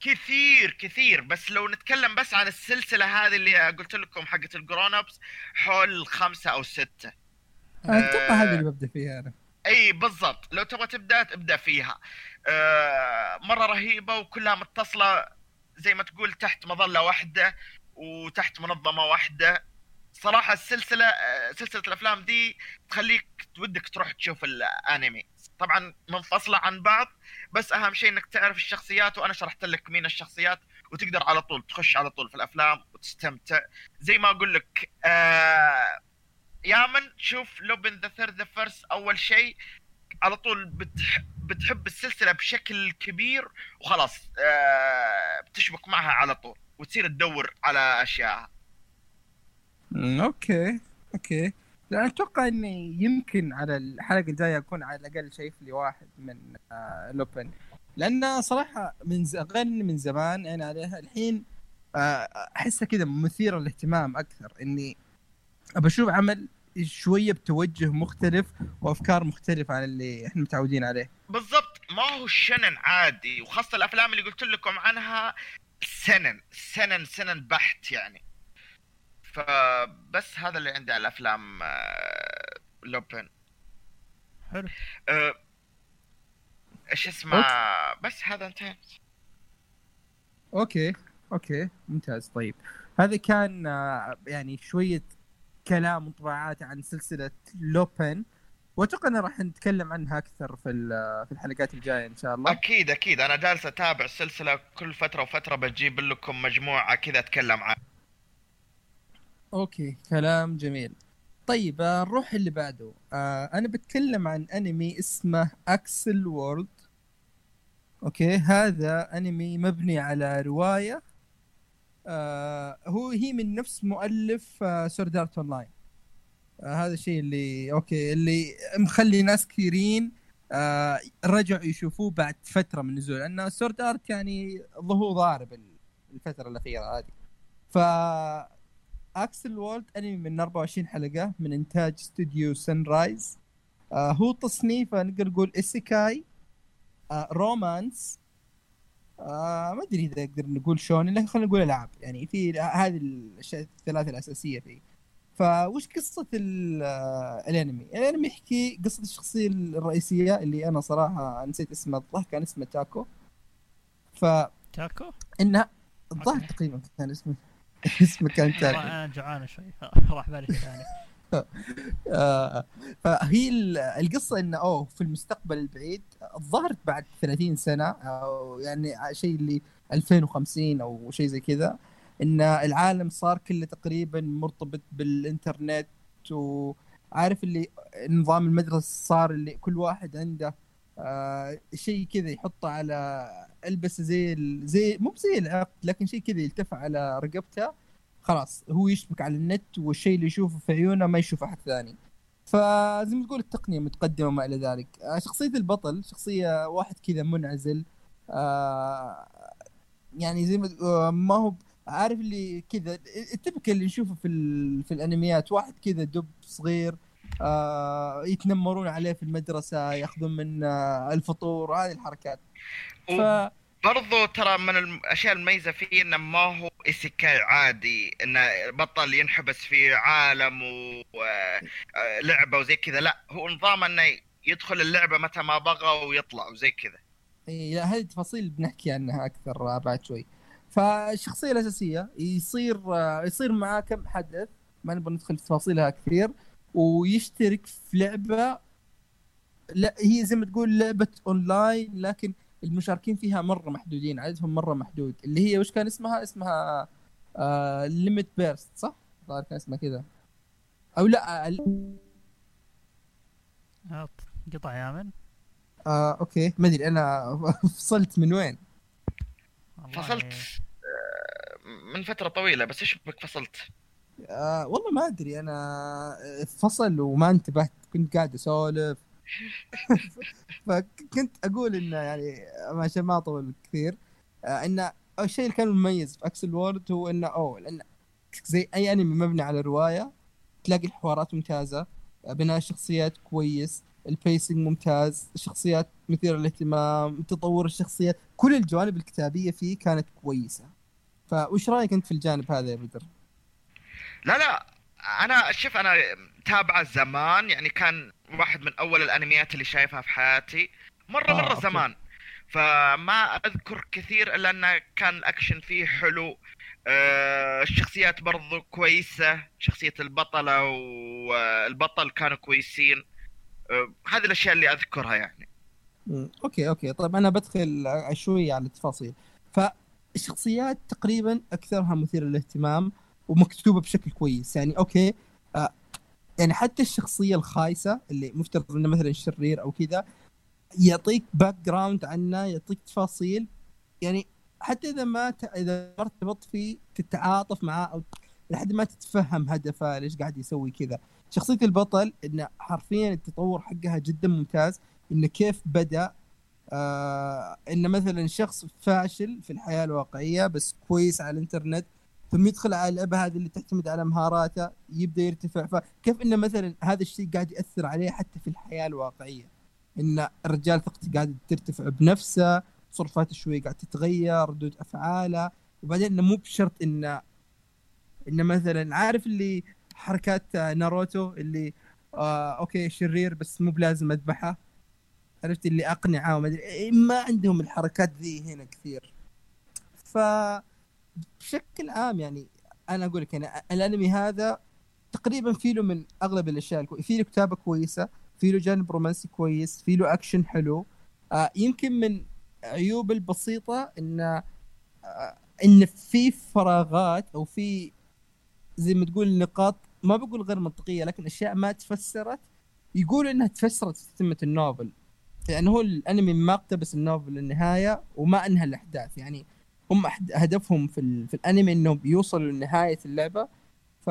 كثير كثير. بس لو نتكلم بس عن السلسلة هذه اللي قلت لكم حقت الجرون ابس حول خمسة أو ستة. أتوقع هذه اللي ببدأ فيها أنا. اي بالضبط. لو تبغى تبدأ ابدأ فيها. آه مرة رهيبة وكلها متصلة زي ما تقول تحت مظلة واحدة وتحت منظمة واحدة. صراحة السلسلة آه، سلسلة الأفلام دي تخليك ودك تروح تشوف الأنمي. طبعا منفصلة عن بعض بس أهم شيء إنك تعرف الشخصيات وأنا شرحت لك مين الشخصيات وتقدر على طول تخش على طول في الأفلام وتستمتع. زي ما أقول لك آه يامن شوف Lupin the Third the First أول شيء على طول بتح... بتحب السلسلة بشكل كبير وخلاص آه بتشبك معها على طول وتصير تدور على أشياء. okay okay. لا أتوقع إني يمكن على الحلقة الجاية أكون على الأقل شايف لي واحد من آه لوبن لأن صراحة من ز- من زمان أنا عليها الحين آه، أحسها كذا مثيرة للاهتمام أكثر. إني أبى أشوف عمل شوية بتوجه مختلف وأفكار مختلفة عن اللي إحنا متعودين عليه. بالضبط. ما هو shonen عادي وخاصة الأفلام اللي قلت لكم عنها seinen seinen seinen بحت يعني. فبس هذا اللي عندي على الأفلام آه، لوبن حلو. آه، إيش اسمه؟ بس هذا انتهى. okay okay. ممتاز. طيب. هذا كان آه، يعني شوية كلام وانطباعات عن سلسلة لوبن واتوقع ان راح نتكلم عنها أكثر في في الحلقات الجاية إن شاء الله. أكيد أكيد. أنا جالس أتابع السلسلة كل فترة وفترة بجيب لكم مجموعة كذا أتكلم عنها. okay كلام جميل. طيب آه، نروح اللي بعده. آه أنا بتكلم عن أنمي اسمه Accel World okay هذا أنمي مبني على رواية آه هو هي من نفس مؤلف Sword Art Online هذا الشيء اللي okay اللي مخلي ناس كثيرين آه رجعوا يشوفوه بعد فترة من نزول لأن Sword Art يعني ظهور ضارب الفترة الأخيرة هذه. ف Accel World انمي من 24 حلقة من إنتاج استوديو Sunrise هو تصنيفه نقدر نقول isekai آه romance آه ما أدري إذا نقدر نقول shonen لكن خلينا نقول ألعاب يعني في هذه الأشياء الثلاثة الأساسية فيه فوش قصة ال- آه، الأنمي؟ الأنمي يحكي قصة الشخصية الرئيسية اللي أنا صراحة نسيت اسمها الظاهر كان اسمه تاكو فانها تاكو؟ الظاهر okay. تقريبا كان اسمه اسمه كان تاكو أنا جوعان شوي راح بالي ثاني فهي ال- القصة انه أوه في المستقبل البعيد ظهرت بعد 30 سنة أو يعني شيء اللي 2050 أو شيء زي كذا إن العالم صار كله تقريبا مرتبط بالإنترنت وعارف اللي نظام المدرسة صار اللي كل واحد عنده آه شيء كذا يحطه على ألبسه زي زي مو زي العقد لكن شيء كذا يلتف على رقبته. خلاص هو يشبك على النت والشيء اللي يشوفه في عيونه ما يشوف أحد ثاني. فزي ما تقول التقنية متقدمة وما إلى ذلك. آه، شخصية البطل شخصية واحد كذا منعزل. آه، يعني زي ما آه، ما هو عارف اللي كذا التبكة اللي نشوفه في. في الأنميات واحد كذا دب صغير آه يتنمرون عليه في المدرسة ياخذون من آه الفطور هذه الحركات. ف برضو ترى من الاشياء المميزه فيه إنه ما هو ايسيكاي عادي إنه بطل ينحبس في عالم ولعبه وزي كذا لا هو نظام إنه يدخل اللعبة متى ما بغى ويطلع وزي كذا. إي هذه التفاصيل بنحكي عنها أكثر آه، بعد شوي. فالشخصية الأساسية يصير آه، يصير معاه كم حدث ما نبغى ندخل في تفاصيلها كثير ويشترك في لعبة لا هي زي ما تقول لعبة اونلاين لكن المشاركين فيها مرة محدودين عددهم مرة محدود. اللي هي وش كان اسمها؟ اسمها آه Limit Burst صح؟ الظاهر كان اسمها كذا. أو لا آه، قطع يامن آه okay ما أدري أنا فصلت من وين؟ فصلت. آه، من فترة طويلة بس إيش بك فصلت؟ آه والله ما أدري أنا فصل وما انتبهت كنت قاعد أسولف. فكنت أقول إنه يعني عشان ما أطول كثير آه إنه الشيء اللي كان مميز في Accel World هو إنه أوه لأن زي أي أنمي مبني على رواية تلاقي الحوارات ممتازة بناء الشخصيات كويس ال pacing ممتاز الشخصيات مثيرة للاهتمام تطور الشخصيات كل الجوانب الكتابية فيه كانت كويسة فوش رأيك أنت في الجانب هذا يا بدر؟ لا لا أنا شوف أنا تابعه زمان يعني كان واحد من أول الأنميات اللي شايفها في حياتي. مرة آه، مرة okay. زمان. فما أذكر كثير إلا انه كان الأكشن فيه حلو. آه، الشخصيات برضو كويسة. شخصية البطلة والبطل كانوا كويسين. آه، هذه الأشياء اللي أذكرها يعني. okay okay. طيب أنا بدخل شوي على التفاصيل. فالشخصيات تقريبا أكثرها مثيرة للاهتمام ومكتوبة بشكل كويس. يعني okay. آه يعني حتى الشخصية الخايسة اللي مفترض إنه مثلا شرير أو كذا يعطيك background عنه يعطيك تفاصيل. يعني حتى إذا ما ت... إذا ما ارتبطت فيه تتعاطف معاه أو لحد ما تتفهم هدفه ليش قاعد يسوي كذا. شخصية البطل انه حرفيا التطور حقها جدا ممتاز. انه كيف بدأ آه انه مثلا شخص فاشل في الحياة الواقعية بس كويس على الإنترنت ثم يدخل على اللعبه هذه اللي تعتمد على مهاراته يبدأ يرتفع. فكيف إنه مثلا هذا الشيء قاعد يأثر عليه حتى في الحياة الواقعية؟ إن الرجال ثقته قاعد ترتفع بنفسه تصرفاته شوي قاعد تتغير ردود أفعاله. وبعدين إنه مو بشرط إنه إنه مثلا عارف اللي حركات ناروتو اللي آه okay شرير بس مو بلازم أذبحه. عرفت؟ اللي أقنعه وما أدري. إيه، ما عندهم الحركات ذي هنا كثير. ف بشكل عام يعني أنا أقول لك يعني الأنمي هذا تقريبا في له من أغلب الأشياء الكو... في له كتابة كويسة في له جانب رومانسي كويس في له أكشن حلو. آه يمكن من عيوب البسيطة إن آه إن في فراغات أو في زي ما تقول نقاط ما بقول غير منطقية لكن أشياء ما تفسرت يقول إنها تفسرت في تتمه ال novel. يعني هو الأنمي ما اقتبس ال novel للنهاية وما أنهى الأحداث. يعني هم هدفهم في. في الأنمي إنهم يوصلوا لنهاية اللعبة. ف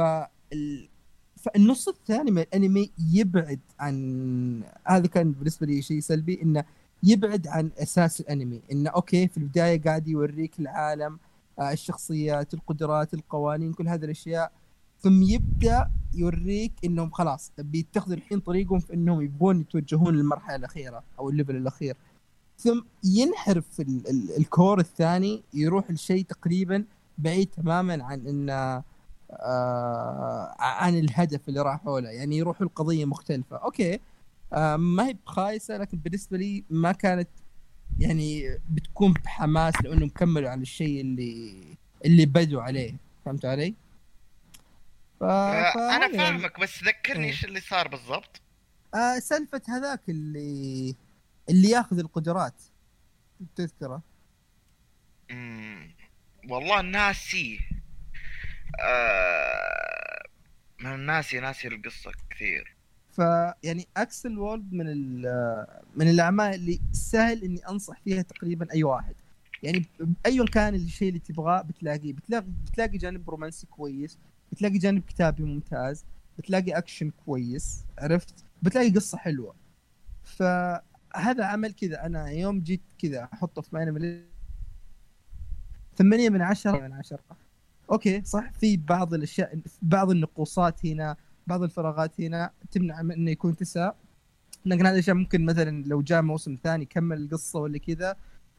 ال... فالنص الثاني من الأنمي يبعد عن هذا كان بالنسبة لي شيء سلبي إنه يبعد عن أساس الأنمي. إنه okay في البداية قاعد يوريك العالم آه، الشخصيات القدرات القوانين كل هذه الأشياء. ثم يبدأ يوريك إنهم خلاص بيتخذوا الحين طريقهم في إنهم يبغون يتوجهون للمرحلة الأخيرة أو ال level الأخير. ثم ينحرف ال- ال- الكور الثاني يروح لشيء تقريبا بعيد تماما عن انه آه عن الهدف اللي راحوا له يعني يروحوا القضية مختلفة. أوكي. آه ما هي بخايسة لكن بالنسبة لي ما كانت يعني بتكون بحماس لأنهم كملوا على الشيء اللي اللي بدوا عليه. فهمت علي؟ ف... آه، فهذا أنا يعني- فاهمك بس ذكرني إيه. إيش اللي صار بالضبط. آه سالفة هذاك اللي اللي ياخذ القدرات تذكره. والله ناسي. آه... من ناسي ناسي القصة كثير. فيعني Accel World من ال- من الأعمال اللي سهل إني أنصح فيها تقريبا أي واحد. يعني ايا كان الشيء اللي تبغاه بتلاقيه بتلاقي بتلاقي جانب رومانسي كويس بتلاقي جانب كتابي ممتاز بتلاقي أكشن كويس عرفت؟ بتلاقي قصة حلوة. فهذا عمل كذا. أنا يوم جيت كذا أحطه في ماين ثمانية من عشرة. من عشرة. okay صح. في بعض الأشياء بعض النقوصات هنا بعض الفراغات هنا تمنع من إنه يكون تسعة لكن هذا الشيء ممكن مثلا لو جاء موسم ثاني كمل القصة ولا كذا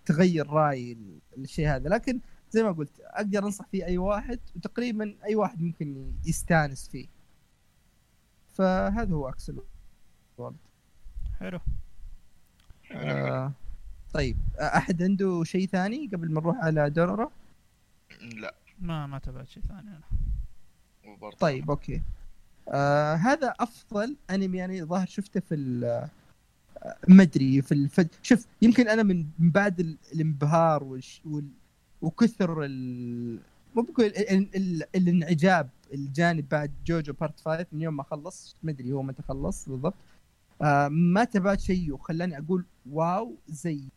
تغير رأي ال- الشيء هذا. لكن زي ما قلت أقدر أنصح فيه أي واحد وتقريبا أي واحد ممكن يستانس فيه. فهذا هو Accel حلو. آه طيب أحد عنده شيء ثاني قبل ما نروح على دورورو لا. ما ما تابعت شيء ثاني أنا. وبرضه طيب okay. آه هذا أفضل أنمي يعني ظاهر شفته في ال- آه، ما أدري في الفد... شوف يمكن أنا من بعد ال- الانبهار والش... وال... وكثر ال... مو بقول ال... ال... ال... الانعجاب الجانب بعد جوجو part 5 من يوم ما خلص ما أدري هو متى خلص بالضبط. ما تابعت شيء وخلاني أقول wow زي.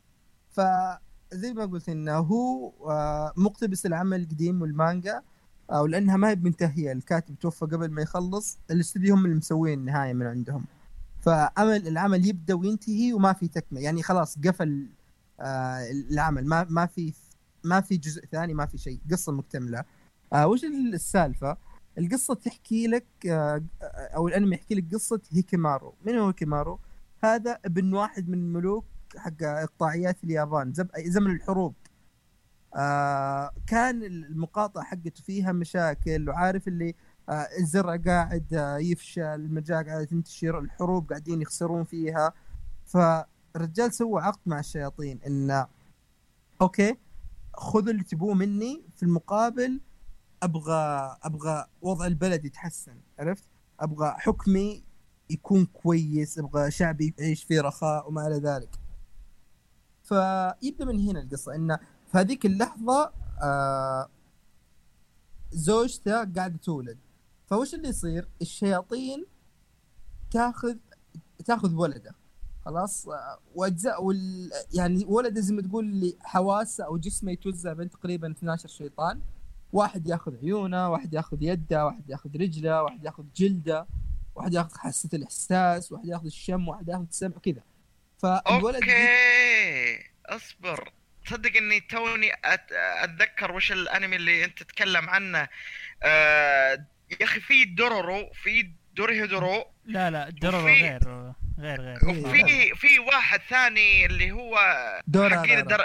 فزي ما قلت إنه هو آه مقتبس العمل القديم والمانجا أو لانها ما هي منتهيه الكاتب توفى قبل ما يخلص الاستوديو هم اللي مسوين النهايه من عندهم. فعمل العمل يبدأ وينتهي وما في تكملة. يعني خلاص قفل آه العمل. ما ما في ما في جزء ثاني ما في شيء. قصة مكتملة. آه وش السالفة؟ القصة تحكي لك آه أو الأنمي يحكي لك قصة هيكيمارو. من هو هيكيمارو؟ هذا ابن واحد من الملوك حق اقطاعيات اليابان زمن الحروب. آه كان المقاطعة حقته فيها مشاكل وعارف اللي آه الزرع قاعد يفشل المجاعة قاعدة تنتشر الحروب قاعدين يخسرون فيها. فالرجال سوى عقد مع الشياطين انه أوكي خذوا اللي تبوه مني في المقابل أبغى أبغى وضع البلد يتحسن عرفت؟ أبغى حكمي يكون كويس أبغى شعبي يعيش في رخاء وما إلى ذلك. فيبدأ من هنا القصة انه في هذيك اللحظة آه زوجته قاعدة تولد. فوش اللي يصير؟ الشياطين تاخذ تاخذ ولده. خلاص؟ آه، وأجزاء وال... يعني ولده زي ما تقول حواسه أو جسمه يتوزع بين تقريبا 12 شيطان. واحد ياخذ عيونه واحد ياخذ يده واحد ياخذ رجله واحد ياخذ جلده واحد ياخذ حاسة الإحساس واحد ياخذ الشم واحد ياخذ السمع كذا. فالولد أوكي أصبر. تصدق إني توني أت... أتذكر وش الأنمي اللي أنت تتكلم عنه. آه... يا أخي في دورورو في دوريهدورو لا لا درر وفي- غير غير غير. وفي في واحد ثاني اللي هو دورا حقين الدر...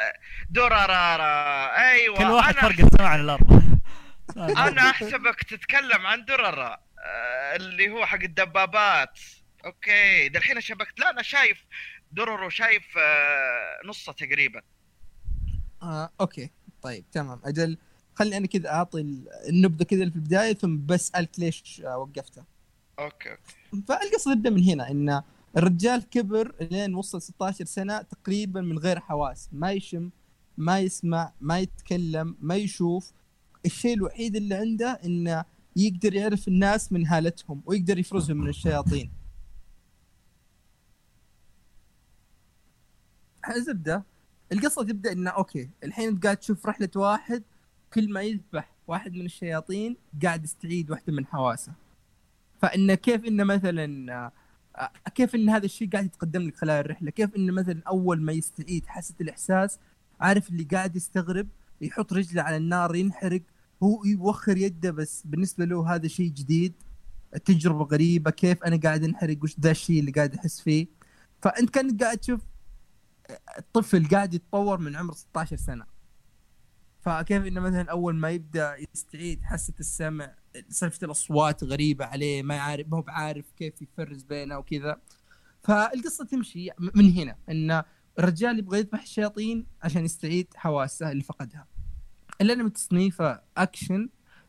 دورارارا. أيوه كل واحد أنا فرق السماء عن الأرض. أنا أحسبك تتكلم عن دررة آه، اللي هو حق الدبابات. أوكي. دحين شبكت. لا أنا شايف دررو شايف آه، نصه تقريبا. آه okay. طيب تمام. أجل خليني أنا كذا أعطي ال- النبذة كذا في البداية ثم بسالك ليش آه وقفته. okay okay. فالقصة تبدا من هنا إن الرجال كبر لين وصل 16 سنة تقريبا من غير حواس. ما يشم ما يسمع ما يتكلم ما يشوف. الشيء الوحيد اللي عنده إنه يقدر يعرف الناس من هالتهم ويقدر يفرزهم من الشياطين. الزبده القصة تبدأ إنه okay الحين انت قاعد تشوف رحلة واحد كل ما يذبح واحد من الشياطين قاعد يستعيد واحدة من حواسه. فإن كيف إنه مثلا كيف إن هذا الشيء قاعد يتقدم لك خلال الرحلة؟ كيف انه مثلا أول ما يستعيد حاسة الإحساس عارف اللي قاعد يستغرب؟ يحط رجله على النار ينحرق هو يوخر يده بس. بالنسبة له هذا شيء جديد تجربة غريبة. كيف أنا قاعد انحرق؟ وش ذا الشيء اللي قاعد أحس فيه؟ فأنت كأنك قاعد تشوف طفل قاعد يتطور من عمر 16 سنة. فكيف إنه مثلا أول ما يبدأ يستعيد حاسة السمع سالفة الأصوات غريبة عليه ما يعرف ما هو بعارف كيف يفرز بينها وكذا. فالقصة تمشي من هنا إن الرجال يبغى يذبح الشياطين عشان يستعيد حواسه اللي فقدها. الانمي تصنيفه اكشن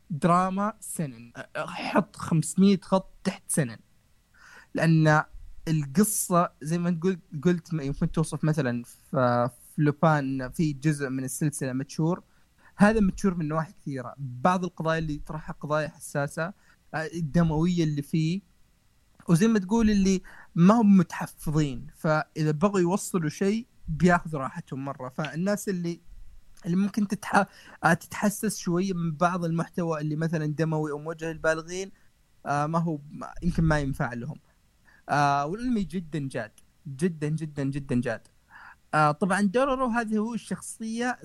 دراما سنن. حط 500 خط تحت سنن. لأن القصة زي ما تقول قلت يمكن توصف مثلا في لوبان في جزء من السلسلة متشور هذا متشور من نواحي كثيرة. بعض القضايا اللي يطرحها قضايا حساسة الدموية اللي فيه. وزي ما تقول اللي ما هم متحفظين. فإذا بغوا يوصلوا شيء بياخذوا راحتهم مرة. فالناس اللي اللي ممكن تتح... تتحسس شوية من بعض المحتوى اللي مثلا دموي أو موجه للبالغين آه ما هو يمكن ما ينفع لهم. آه والانمي جدا جاد جدا جدا جدا جاد. آه طبعا دورورو هذه هو الشخصية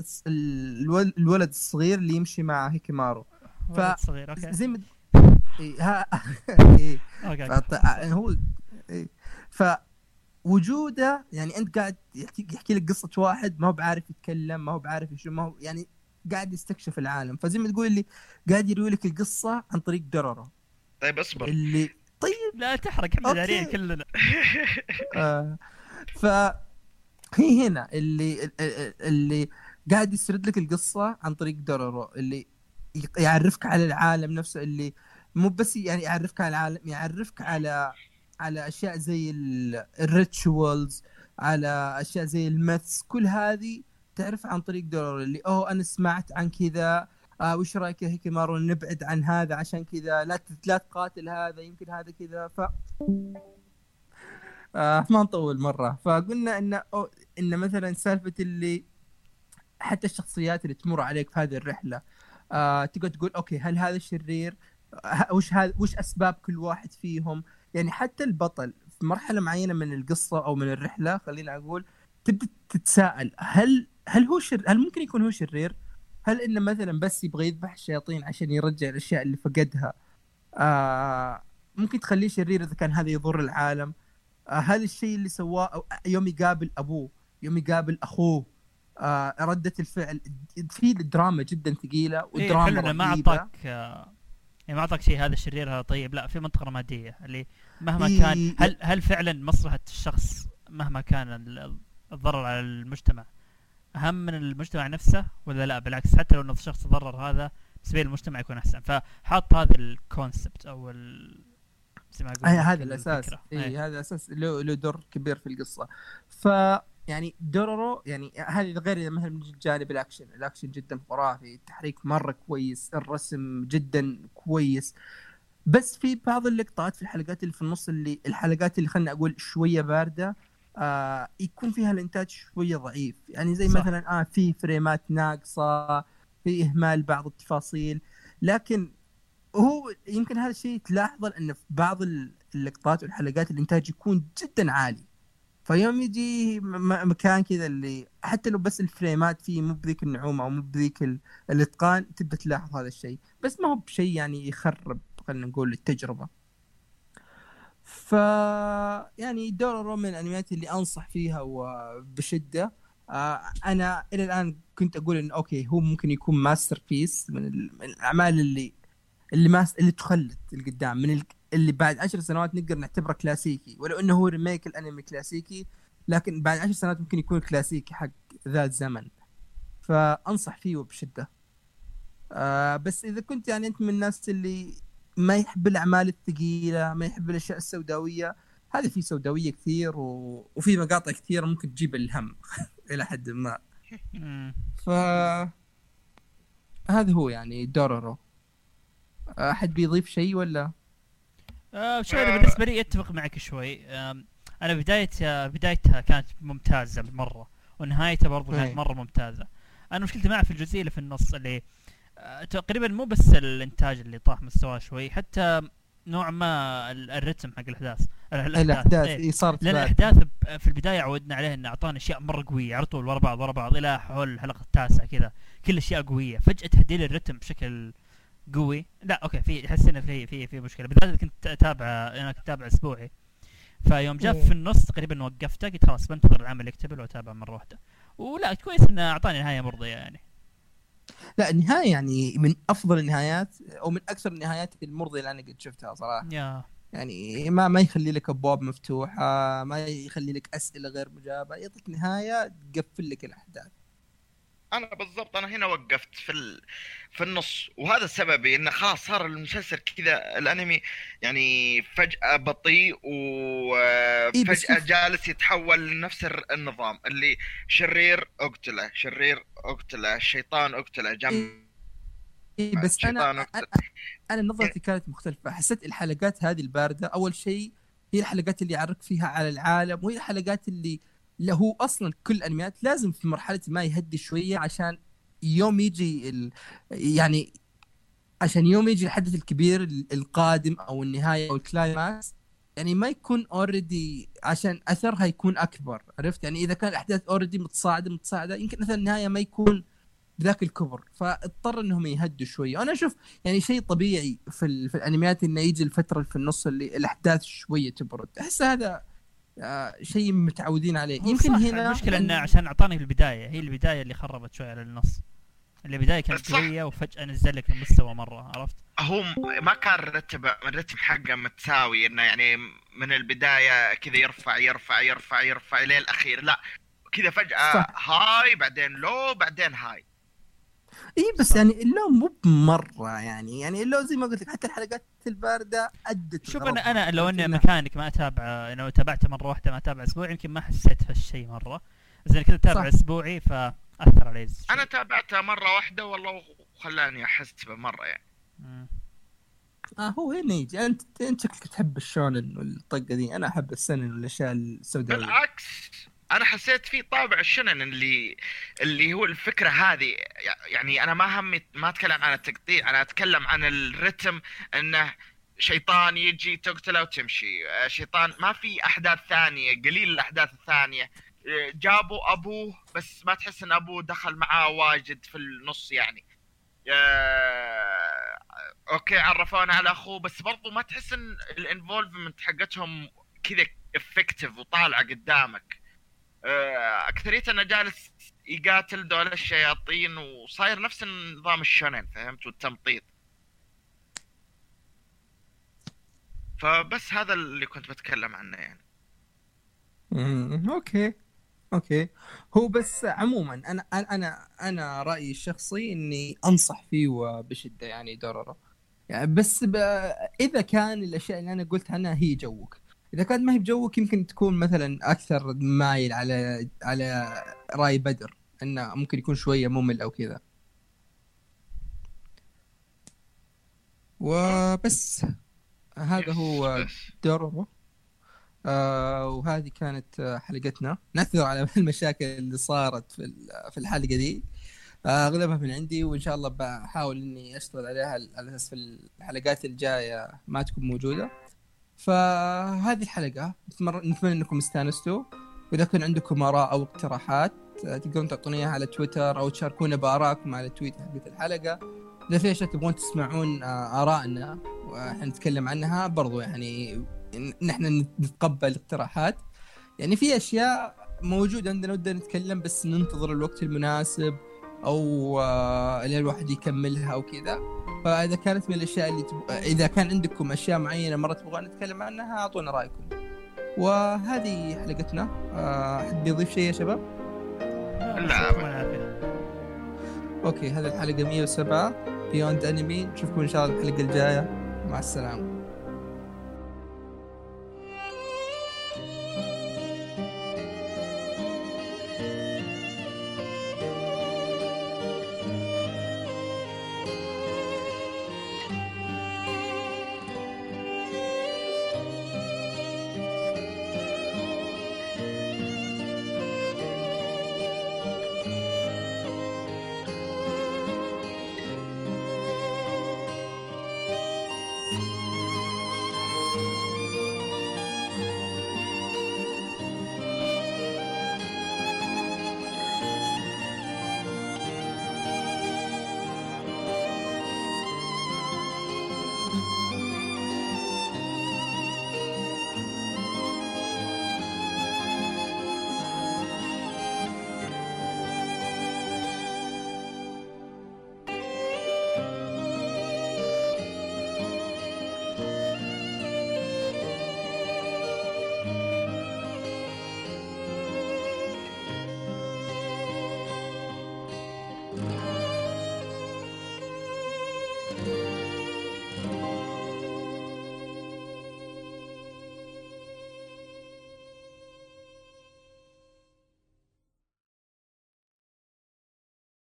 الولد الصغير اللي يمشي مع هيكيمارو. ف صغير okay. زي ما إيه ها إيه. هو إيه. فوجوده يعني أنت قاعد يحكي, يحكي لك قصة واحد ما هو بعارف يتكلم ما هو بعارف شو ما هو يعني قاعد يستكشف العالم. فزي ما تقول لي قاعد يروي لك القصة عن طريق دورورو طيب اصبر. اللي طيب. لا تحرق إحنا دارين كلنا. آه. ف هي هنا اللي اللي قاعد يسرد لك القصة عن طريق دورورو اللي يعرفك على العالم نفسه اللي مو بس يعني يعرفك على العالم يعرفك على على أشياء زي الريتشوالز على أشياء زي المثس كل هذه تعرف عن طريق دورورو اللي أوه أنا سمعت عن كذا آه وش رأيك يا هيكيمارو نبعد عن هذا عشان كذا لا لا تقاتل هذا يمكن هذا كذا ف آه ما نطول مرة فقلنا إن إن مثلا سالفة اللي حتى الشخصيات اللي تمر عليك في هذه الرحلة آه تقعد تقول أوكي هل هذا شرير؟ وش هذا وش أسباب كل واحد فيهم؟ يعني حتى البطل في مرحلة معينة من القصة أو من الرحلة خلينا أقول تبدأ تتساءل هل هل هو شر هل ممكن يكون هو شرير؟ هل إنه مثلا بس يبغى يذبح الشياطين عشان يرجع الأشياء اللي فقدها؟ آه ممكن تخليه شرير إذا كان هذا يضر العالم آه هل الشيء اللي سواه يوم يقابل أبوه يوم يقابل أخوه آه ردة الفعل في دراما جدا ثقيلة إيه، ودراما إيه ما أعطاك آه يعني ما أعطاك شيء هذا شرير هذا طيب لا في منطقة رمادية اللي مهما إيه كان هل هل فعلا مصلحة الشخص مهما كان الضرر على المجتمع أهم من المجتمع نفسه ولا لا؟ بالعكس حتى لو الشخص تضرر هذا بالنسبة للمجتمع يكون أحسن. فحاط هذا ال concept أو ال هذا الأساس. إي هذا الاساس له له دور كبير في القصة. ف يعني دورورو يعني هذه غير مثلا من جانب الأكشن. الأكشن جدا خرافي التحريك مرة كويس الرسم جدا كويس. بس في بعض اللقطات في الحلقات اللي في النص اللي الحلقات اللي خلينا أقول شوية باردة آه يكون فيها الإنتاج شوية ضعيف. يعني زي صح. مثلا آه في فريمات ناقصة في إهمال بعض التفاصيل. لكن هو يمكن هذا الشيء تلاحظه لأنه في بعض اللقطات والحلقات الإنتاج يكون جدا عالي. فيوم يجي مكان كذا اللي حتى لو بس الفريمات فيه مو بذيك النعومة أو مو بذيك الإتقان تبدأ تلاحظ هذا الشيء. بس ما هو بشيء يعني يخرب. خلينا نقول التجربة. ف يعني دورورو من الانميات اللي أنصح فيها وبشدة. آه أنا إلى الآن كنت أقول إن okay هو ممكن يكون masterpiece من الأعمال اللي اللي ما اللي تخلد القدام من اللي بعد عشر سنوات نقدر نعتبره كلاسيكي. ولو إنه هو remake الأنمي كلاسيكي لكن بعد عشر سنوات ممكن يكون كلاسيكي حق ذا الزمن فأنصح فيه بشده آه بس إذا كنت يعني أنت من الناس اللي ما يحب الأعمال الثقيلة ما يحب الأشياء السوداوية. هذه في سوداوية كثير و... وفي مقاطع كثيرة ممكن تجيب الهم إلى حد ما. ف هذا هو يعني دورورو أحد بيضيف شيء ولا؟ آه شوي أنا بالنسبة لي أتفق معك شوي. آه أنا بدايه آه بدايتها كانت ممتازة مرة ونهايتها برضو كانت إيه. مرة ممتازة. أنا مشكلتي معها في الجزئية اللي في النص اللي تقريبا مو بس الإنتاج اللي طاح مستواه شوي حتى نوع ما ال- الرتم حق الأحداث. ال- الأحداث إيه. اي صارت لأن. الأحداث في البداية عودنا عليه انه أعطانا أشياء مرة قوية على طول ورا بعض ورا بعض إلى حول الحلقة التاسعة كذا. كل أشياء قوية. فجأة تهدي لي الرتم بشكل قوي. لا أوكي في أحس إنه في في في مشكلة. بالذات كنت اتابع أنا كنت اتابع أسبوعي. فيوم جاء إيه. في النص تقريبا وقفته قلت خلاص بنتظر العمل يكتمل وأتابع مرة واحدة. ولا كويس إنه أعطاني نهاية مرضية يعني. لا النهاية يعني من أفضل النهايات أو من أكثر النهايات المرضية اللي أنا قد شفتها صراحة. يعني ما ما يخلي لك أبواب مفتوحة ما يخلي لك أسئلة غير مجابة يعطيك نهاية تقفل لك الأحداث. أنا بالضبط أنا هنا وقفت في ال... في النص. وهذا سببي إنه خلاص صار المسلسل كذا الأنمي يعني فجأة بطيء إيه وفجاه شوف- جالس يتحول لنفس النظام اللي شرير أقتله شرير أقتله الشيطان أقتله جنب إيه بس أنا أقتله. أنا أنا نظرتي كانت مختلفة. حسيت الحلقات هذه الباردة أول شيء هي الحلقات اللي يعرف فيها على العالم وهي الحلقات اللي هو أصلا كل الأنميات لازم في مرحلة ما يهدي شوية عشان يوم يجي ال... يعني عشان يوم يجي الحدث الكبير ال- القادم أو النهاية أو ال climax يعني ما يكون already عشان أثرها يكون أكبر عرفت؟ يعني إذا كان الأحداث already متصاعدة متصاعدة يمكن أثر النهاية ما يكون بذاك الكبر فاضطر إنهم يهدوا شوية وأنا أشوف يعني شيء طبيعي في, ال... في الأنميات إنه يجي الفترة في النص اللي الأحداث شوية تبرد. أحس هذا شيء متعودين عليه. يمكن هنا المشكلة إنه عشان أعطاني في البداية هي البداية اللي خربت شوي على النص. البدايه كانت صح. قوية وفجأة نزل لك المستوى مرة عرفت؟ هو ما كان الرتب الرتم حقه متساوي إنه يعني من البداية كذا يرفع يرفع يرفع يرفع إلى الأخير. لا كذا فجأة صح. high بعدين low بعدين high. إي بس صح. يعني ال low مو بمرة يعني يعني ال low زي ما قلت لك حتى الحلقات الباردة أدت شوف. أنا أنا لو أني مكانك ما أتابع لو تابعته مرة واحدة ما أتابع أسبوع يمكن ما حسيت في الشيء مرة بس أنا كنت أتابع. أسبوعي فأثر علي الشيء. أنا تابعتها مرة واحدة والله وخلاني أحس بمره يعني مم. آه هو هنا يجي انت أنت شكلك تحب الشونن والطقة دي أنا أحب السنن والأشياء السوداوية بالعكس أنا حسيت في طابع الشنن اللي اللي هو الفكرة هذه. يعني أنا ما همي ما أتكلم عن التقطيع أنا أتكلم عن الرتم إنه شيطان يجي تقتله وتمشي. شيطان ما في أحداث ثانية قليل الأحداث الثانية. جابوا أبوه بس ما تحس إن أبوه دخل معاه واجد في النص يعني. آه، okay عرفونا على أخوه بس برضو ما تحس إن ال involvement حقتهم كذا effective وطالعة قدامك. آه، أكثرية انه جالس يقاتل دول الشياطين وصاير نفس نظام ال shonen فهمت؟ والتمطيط. فبس هذا اللي كنت بتكلم عنه يعني. امم okay. okay. هو بس عموما أنا أنا أنا أنا رأيي الشخصي إني أنصح فيه وبشدة يعني دورورو يعني بس. إذا كان الأشياء اللي أنا قلت عنها هي جوك. إذا كانت ما هي بجوك يمكن تكون مثلا أكثر مايل على على رأي بدر إنه ممكن يكون شوية ممل أو كذا. وبس. هذا هو. دورورو آه وهذه كانت حلقتنا. نعتذر على المشاكل اللي صارت في في الحلقة دي. آه، أغلبها من عندي وإن شاء الله بحاول إني اشتغل عليها على أساس في الحلقات الجاية ما تكون موجودة. فهذه الحلقة نتمر- نتمنى أنكم استانستوا. وإذا كان عندكم آراء أو اقتراحات آه، تقدرون تعطوني اياها على تويتر أو تشاركونا بارائكم على تويت حقت الحلقة. إذا في اشياء تبغون تسمعون آه، ارائنا وإحنا نتكلم عنها برضو يعني نحن نتقبل اقتراحات يعني في أشياء موجودة عندنا ودنا نتكلم بس ننتظر الوقت المناسب. أو آه، اللي الواحد يكملها أو كذا. فإذا كانت من الأشياء اللي تب... إذا كان عندكم أشياء معينة مرة تبغون نتكلم عنها أعطونا رأيكم. وهذه حلقتنا. آه، حد بيضيف شيء يا شباب؟ لا،. okay هذه الحلقة 107 Beyond Anime نشوفكم إن شاء الله الحلقة الجاية. مع السلامة.